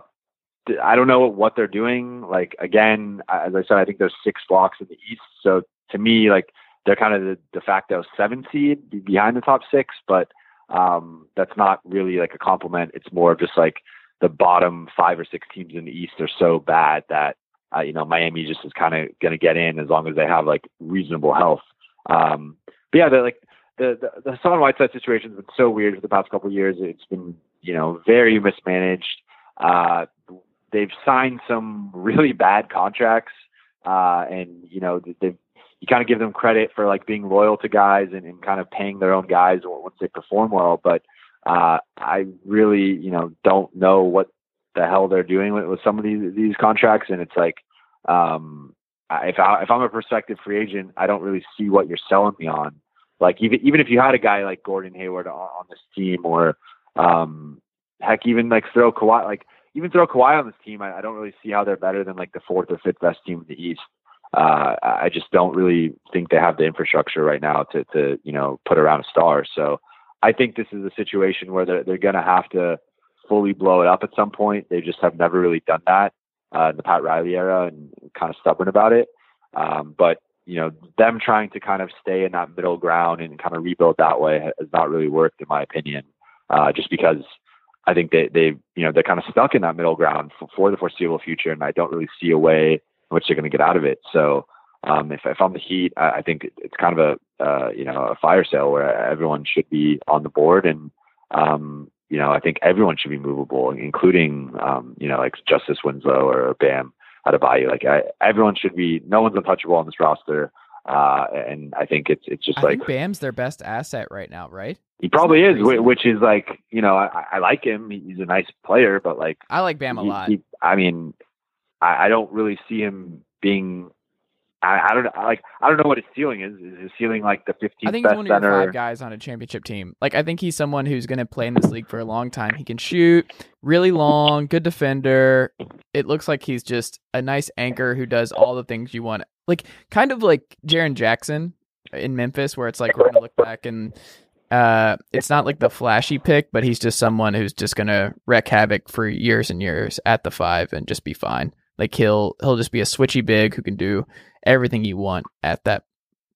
I don't know what they're doing. Like again, as I said, I think there's six blocks in the East. So to me, like they're kind of the de facto seven seed behind the top six, but um, that's not really like a compliment. It's more of just like the bottom five or six teams in the East are so bad that uh, you know Miami just is kind of going to get in as long as they have like reasonable health. Um, but yeah, the, like the the, the Hassan Whiteside situation has been so weird for the past couple of years. It's been you know very mismanaged. Uh, they've signed some [laughs] really bad contracts, uh, and you know they've you kind of give them credit for like being loyal to guys and, and kind of paying their own guys once they perform well. But uh, I really, you know, don't know what the hell they're doing with, with some of these these contracts, and it's like, um, if I if I'm a prospective free agent, I don't really see what you're selling me on. Like even even if you had a guy like Gordon Hayward on, on this team, or um, heck, even like throw Kawhi, like even throw Kawhi on this team, I, I don't really see how they're better than like the fourth or fifth best team in the East uh, I just don't really think they have the infrastructure right now to, to, you know, put around a star. So I think this is a situation where they're, they're going to have to fully blow it up at some point. They just have never really done that uh, in the Pat Riley era and kind of stubborn about it. Um, but, you know, them trying to kind of stay in that middle ground and kind of rebuild that way has not really worked, in my opinion, uh, just because I think they, they, you know, they're kind of stuck in that middle ground for, for the foreseeable future. And I don't really see a way which they're going to get out of it. So um, if, if I'm the Heat, I, I think it's kind of a uh, you know a fire sale where everyone should be on the board, and um, you know, I think everyone should be movable, including, um, you know, like Justice Winslow or Bam Adebayo. Like I, everyone should be. No one's untouchable on this roster. Uh, and I think it's it's just I like think Bam's their best asset right now, right? he probably is, whi- which is like you know I, I like him. He's a nice player, but like I like Bam a he- lot. he- I mean, I, I don't really see him being. I, I don't know. Like I don't know what his ceiling is. Is his ceiling like the 15th I think he's best one of your center? five guys on a championship team. Like I think he's someone who's going to play in this league for a long time. He can shoot really long, good defender. It looks like he's just a nice anchor who does all the things you want. Like kind of like Jaren Jackson in Memphis, where it's like we're going to look back and uh, it's not like the flashy pick, but he's just someone who's just going to wreak havoc for years and years at the five and just be fine. Like he'll he'll just be a switchy big who can do everything you want at that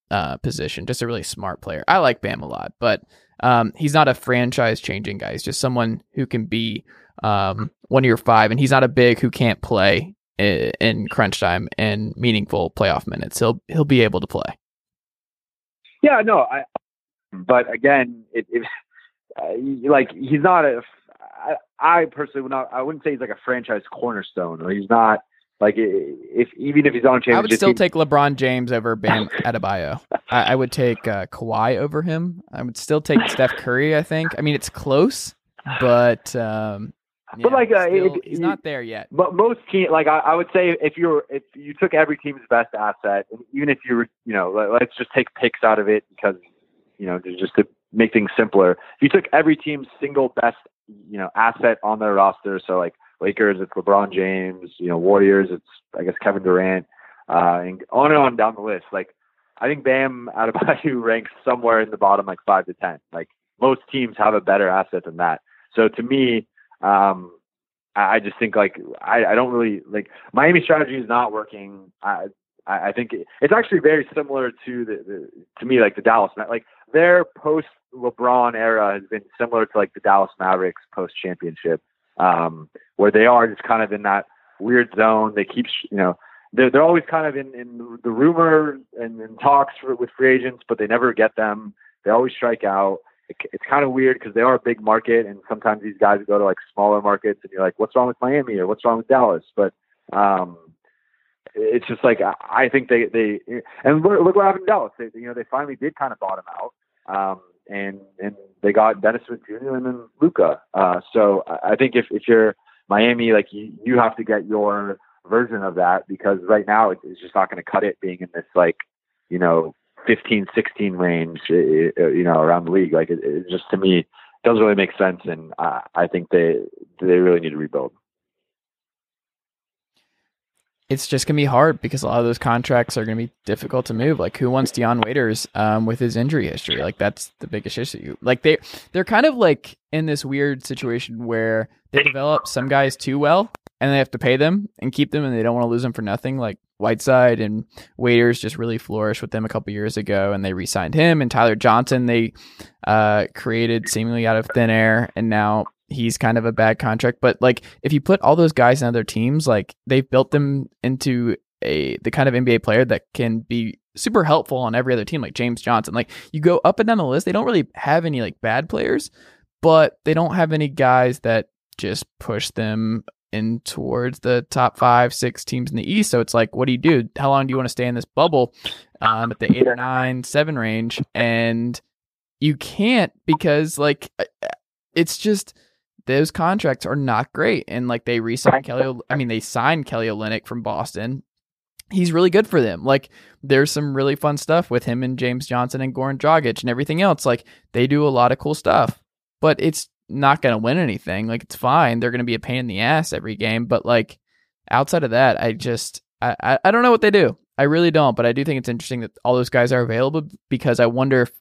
uh, position. Just a really smart player. I like Bam a lot, but um, he's not a franchise changing guy. He's just someone who can be um, one of your five, and he's not a big who can't play in crunch time and meaningful playoff minutes. He'll he'll be able to play. Yeah, no, I. But again, it, it uh, like he's not a. I, I personally would not. I wouldn't say he's like a franchise cornerstone, or he's not like if even if he's on a championship. I would still team- take LeBron James over [laughs] Bam Adebayo. I, I would take uh, Kawhi over him. I would still take Steph Curry. I think. I mean, it's close, but um, But, like, uh, still- it- he's it- not there yet. But most team, like I, I would say, if you're if you took every team's best asset, and even if you were, you know, let, let's just take picks out of it because, you know, just to make things simpler. If you took every team's single best, you know, asset on their roster, so like Lakers, it's LeBron James, you know, Warriors, it's I guess Kevin Durant, uh, and on and on down the list. Like I think Bam Adebayo [laughs] ranks somewhere in the bottom, like five to ten. Like most teams have a better asset than that. So to me, um, I just think like I, I don't really like Miami strategy is not working. I I I think it, it's actually very similar to the, the to me like the Dallas like their post LeBron era has been similar to like the Dallas Mavericks post championship, um, where they are just kind of in that weird zone. They keep you know they're they're always kind of in in the rumor and in talks for, with free agents, but they never get them. They always strike out it, it's kind of weird because they are a big market, and sometimes these guys go to like smaller markets, and you're like, what's wrong with Miami or what's wrong with Dallas? But um, it's just like I, think they they and look, look what happened in Dallas. They you know they finally did kind of bottom out, um, and and they got Dennis Smith Jr. and then Luka. Uh, so I, think if if you're Miami, like you you have to get your version of that because right now it, it's just not going to cut it being in this like you know 15, 16 range, uh, you know, around the league. Like it, it just to me doesn't really make sense, and I think they they really need to rebuild. It's just gonna be hard because a lot of those contracts are gonna be difficult to move. Like, who wants Dion Waiters um, with his injury history? Like, that's the biggest issue. Like, they they're kind of like in this weird situation where they develop some guys too well, and they have to pay them and keep them, and they don't want to lose them for nothing. Like Whiteside and Waiters just really flourished with them a couple years ago, and they re-signed him. And Tyler Johnson, they uh, created seemingly out of thin air, and now he's kind of a bad contract. But like, if you put all those guys in other teams, like they've built them into a the kind of NBA player that can be super helpful on every other team, like James Johnson. Like you go up and down the list, they don't really have any like bad players, but they don't have any guys that just push them in towards the top five, six teams in the East. So it's like, what do you do? How long do you want to stay in this bubble um, at the eight or nine, seven range? And you can't because like it's just those contracts are not great. And like they re-signed Kelly, O- I mean they signed Kelly Olynyk from Boston. He's really good for them. Like there's some really fun stuff with him and James Johnson and Goran Dragic and everything else. Like they do a lot of cool stuff, but it's not going to win anything. Like it's fine. They're going to be a pain in the ass every game, but like outside of that, I just I, I I don't know what they do. I really don't, but I do think it's interesting that all those guys are available because I wonder if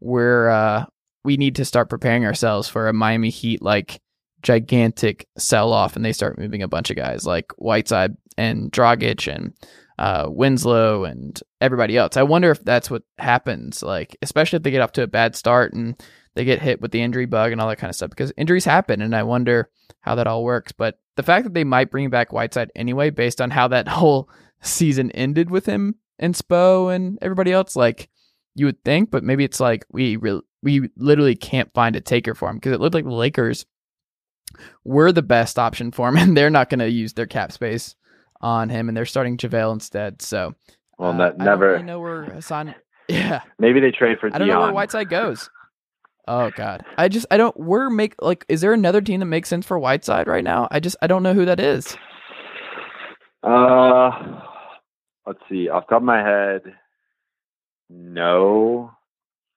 we're uh we need to start preparing ourselves for a Miami Heat like gigantic sell off and they start moving a bunch of guys like Whiteside and Dragic and uh, Winslow and everybody else. I wonder if that's what happens, like especially if they get off to a bad start and they get hit with the injury bug and all that kind of stuff because injuries happen and I wonder how that all works. But the fact that they might bring back Whiteside anyway, based on how that [laughs] whole season ended with him and Spo and everybody else, like you would think, but maybe it's like we re- we literally can't find a taker for him because it looked like the Lakers we're the best option for him, [laughs] and they're not going to use their cap space on him, and they're starting JaVale instead. So, Well, uh, ne- I never. really know where Hassan. [laughs] Yeah, Maybe they trade for I don't know where Whiteside goes. Oh God, I just I don't. We're make like. Is there another team that makes sense for Whiteside right now? I just I don't know who that is. Uh, let's see. Off the top of my head, no.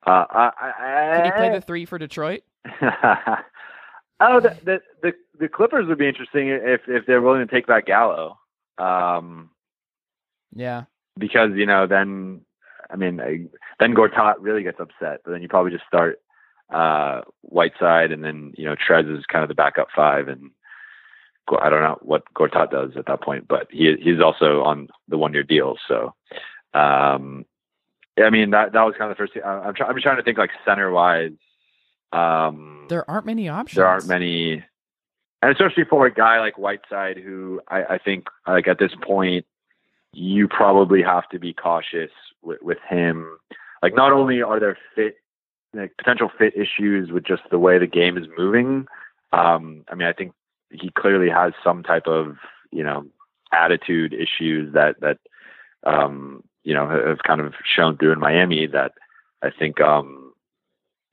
Uh, I, I, Could he play the three for Detroit? [laughs] oh, the, the the the Clippers would be interesting if if they're willing to take back Gallo. Um, Yeah, because you know then I mean I, then Gortat really gets upset, but then you probably just start uh, Whiteside and then you know Trez is kind of the backup five and I don't know what Gortat does at that point, but he he's also on the one year deal, so um, I mean that that was kind of the first. Thing. I'm trying I'm trying to think like center wise. Um, there aren't many options. there aren't many, and especially for a guy like Whiteside, who I, I think like at this point, you probably have to be cautious with, with him. Like, not only are there fit, like potential fit issues with just the way the game is moving. Um, I mean, I think he clearly has some type of you know attitude issues that that um, you know have kind of shown through in Miami. That I think um,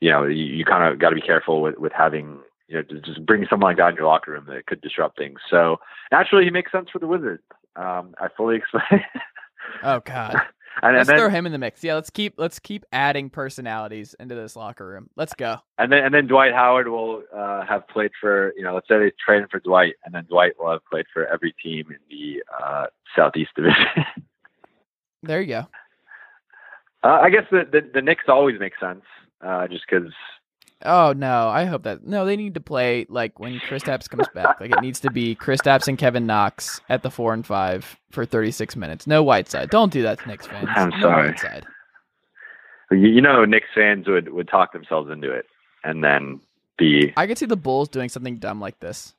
you know you, you kind of got to be careful with with having you know just, just bring someone like that in your locker room that could disrupt things. So naturally, he makes sense for the Wizards. Um, I fully [laughs] expect. Oh God, [laughs] and, and let's then throw him in the mix. Yeah, let's keep let's keep adding personalities into this locker room. Let's go. and then and then Dwight Howard will uh, have played for you know let's say they trade him for Dwight, and then Dwight will have played for every team in the uh, Southeast Division. [laughs] There you go. uh, I guess the, the the Knicks always make sense, uh, just because Oh no, I hope that no, they need to play like when Kristaps comes back. Like it needs to be Kristaps and Kevin Knox at the four and five for thirty six minutes. No Whiteside. Don't do that to Knicks fans. I'm no sorry. Whiteside. you, you know Knicks fans would would talk themselves into it, and then be I could see the Bulls doing something dumb like this.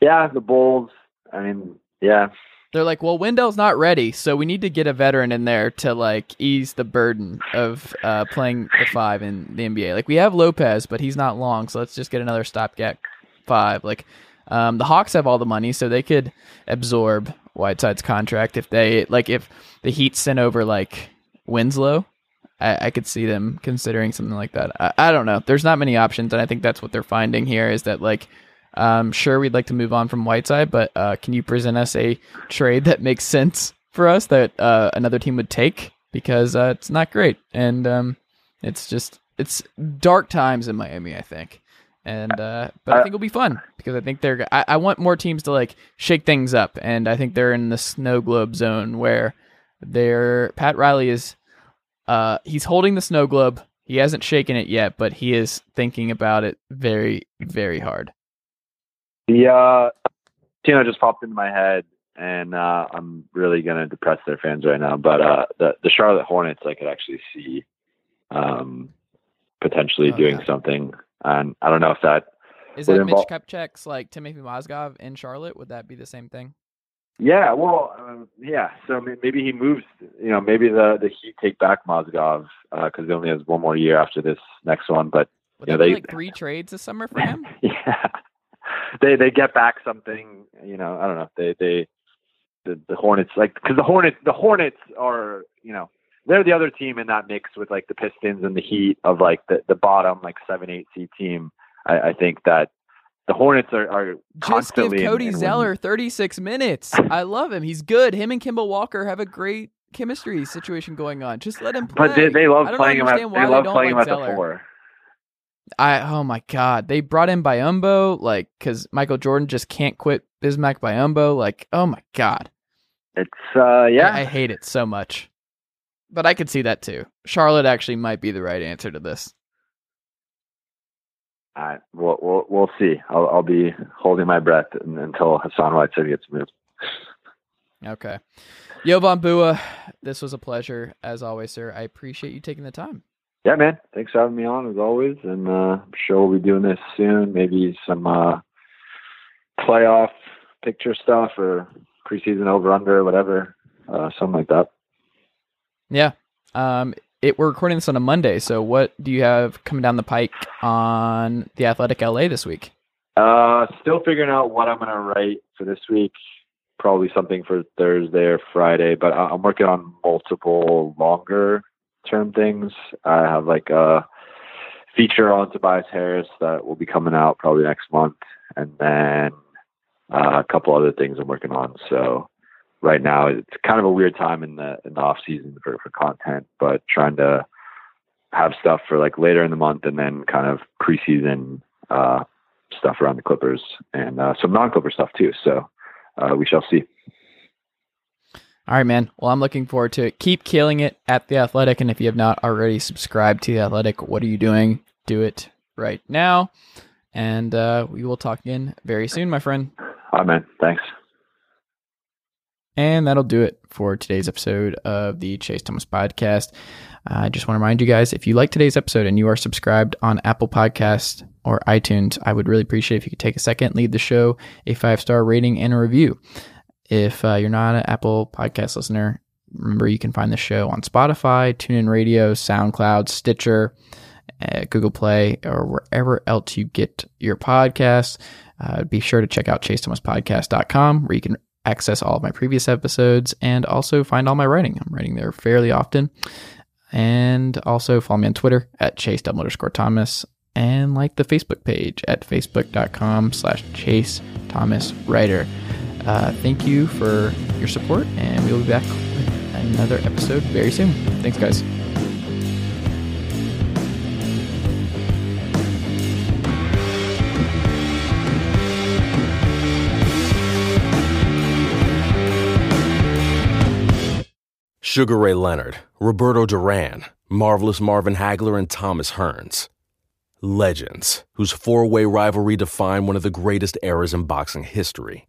yeah the Bulls. I mean yeah They're like, well, Wendell's not ready, so we need to get a veteran in there to like ease the burden of uh, playing the five in the NBA. Like we have Lopez, but he's not long, so let's just get another stopgap five. Like um, the Hawks have all the money, so they could absorb Whiteside's contract if they like if the Heat sent over like Winslow. I, I could see them considering something like that. I, I don't know. There's not many options, and I think that's what they're finding here is that like um, sure, we'd like to move on from Whiteside, but uh, can you present us a trade that makes sense for us that uh, another team would take? Because uh, it's not great, and um, it's just it's dark times in Miami, I think. And uh, but I think it'll be fun because I think they're. I, I want more teams to like shake things up, and I think they're in the snow globe zone where they're Pat Riley is. Uh, he's holding the snow globe. He hasn't shaken it yet, but he is thinking about it very, very hard. The uh, Tino just popped into my head, and uh, I'm really gonna depress their fans right now. But uh, the the Charlotte Hornets, I could actually see um, potentially Oh, doing yeah. something, and I don't know if that Is that Mitch invol- Kupchak's like Timothy Mozgov in Charlotte? Would that be the same thing? Yeah, well, um, yeah. So maybe he moves. You know, maybe the the Heat take back Mozgov because he only has one more year after this next one. But Would that be they- like three trades this summer for [laughs] him? yeah, they they get back something. You know, I don't know. They they the, the Hornets like because the Hornets the Hornets are you know they're the other team in that mix with like the Pistons and the Heat of like the the bottom like seven eight seed team. I, I think that the Hornets are, are Just give in- Cody in Zeller 36 minutes. I love him. He's good. Him and Kemba Walker have a great chemistry situation going on. Just let him play. But they, they love playing him at they they love don't playing him like at the Zeller. four. I oh my god, they brought in Biyombo like because Michael Jordan just can't quit Bismack Biyombo. Like oh my god, It's uh yeah. I, I hate it so much. But I could see that too. Charlotte actually might be the right answer to this. All right, we'll we'll we'll see. I'll I'll be holding my breath until Hassan Whiteside gets moved. Okay, Jovan Buha, this was a pleasure as always, sir. I appreciate you taking the time. Yeah, man. Thanks for having me on as always, and uh, I'm sure we'll be doing this soon. Maybe some uh, playoff picture stuff or preseason over under, whatever, uh, something like that. Yeah. Um, it we're recording this on a Monday, so what do you have coming down the pike on the Athletic LA this week? Uh, still figuring out what I'm gonna write for this week. Probably something for Thursday or Friday, but I- I'm working on multiple longer term things. I have like a feature on Tobias Harris that will be coming out probably next month, and then uh, a couple other things I'm working on. So right now it's kind of a weird time in the in the off season for for content, but trying to have stuff for like later in the month and then kind of preseason uh, stuff around the Clippers and uh, some non-Clipper stuff too. So uh, we shall see. All right, man. Well, I'm looking forward to it. Keep killing it at The Athletic. And if you have not already subscribed to The Athletic, what are you doing? Do it right now. And uh, we will talk again very soon, my friend. All right, man. Thanks. And that'll do it for today's episode of the Chase Thomas Podcast. I just want to remind you guys if you like today's episode and you are subscribed on Apple Podcast or iTunes, I would really appreciate if you could take a second, leave the show a five star rating and a review. If uh, you're not an Apple Podcast listener, remember you can find the show on Spotify, TuneIn Radio, SoundCloud, Stitcher, uh, Google Play, or wherever else you get your podcasts. Uh, be sure to check out chasethomaspodcast.com where you can access all of my previous episodes and also find all my writing. I'm writing there fairly often. And also follow me on Twitter at chase underscore Thomas and like the Facebook page at facebook.com slash chase Thomas writer. Uh, thank you for your support, and we'll be back with another episode very soon. Thanks, guys. Sugar Ray Leonard, Roberto Duran, Marvelous Marvin Hagler, and Thomas Hearns. Legends, whose four way rivalry defined one of the greatest eras in boxing history.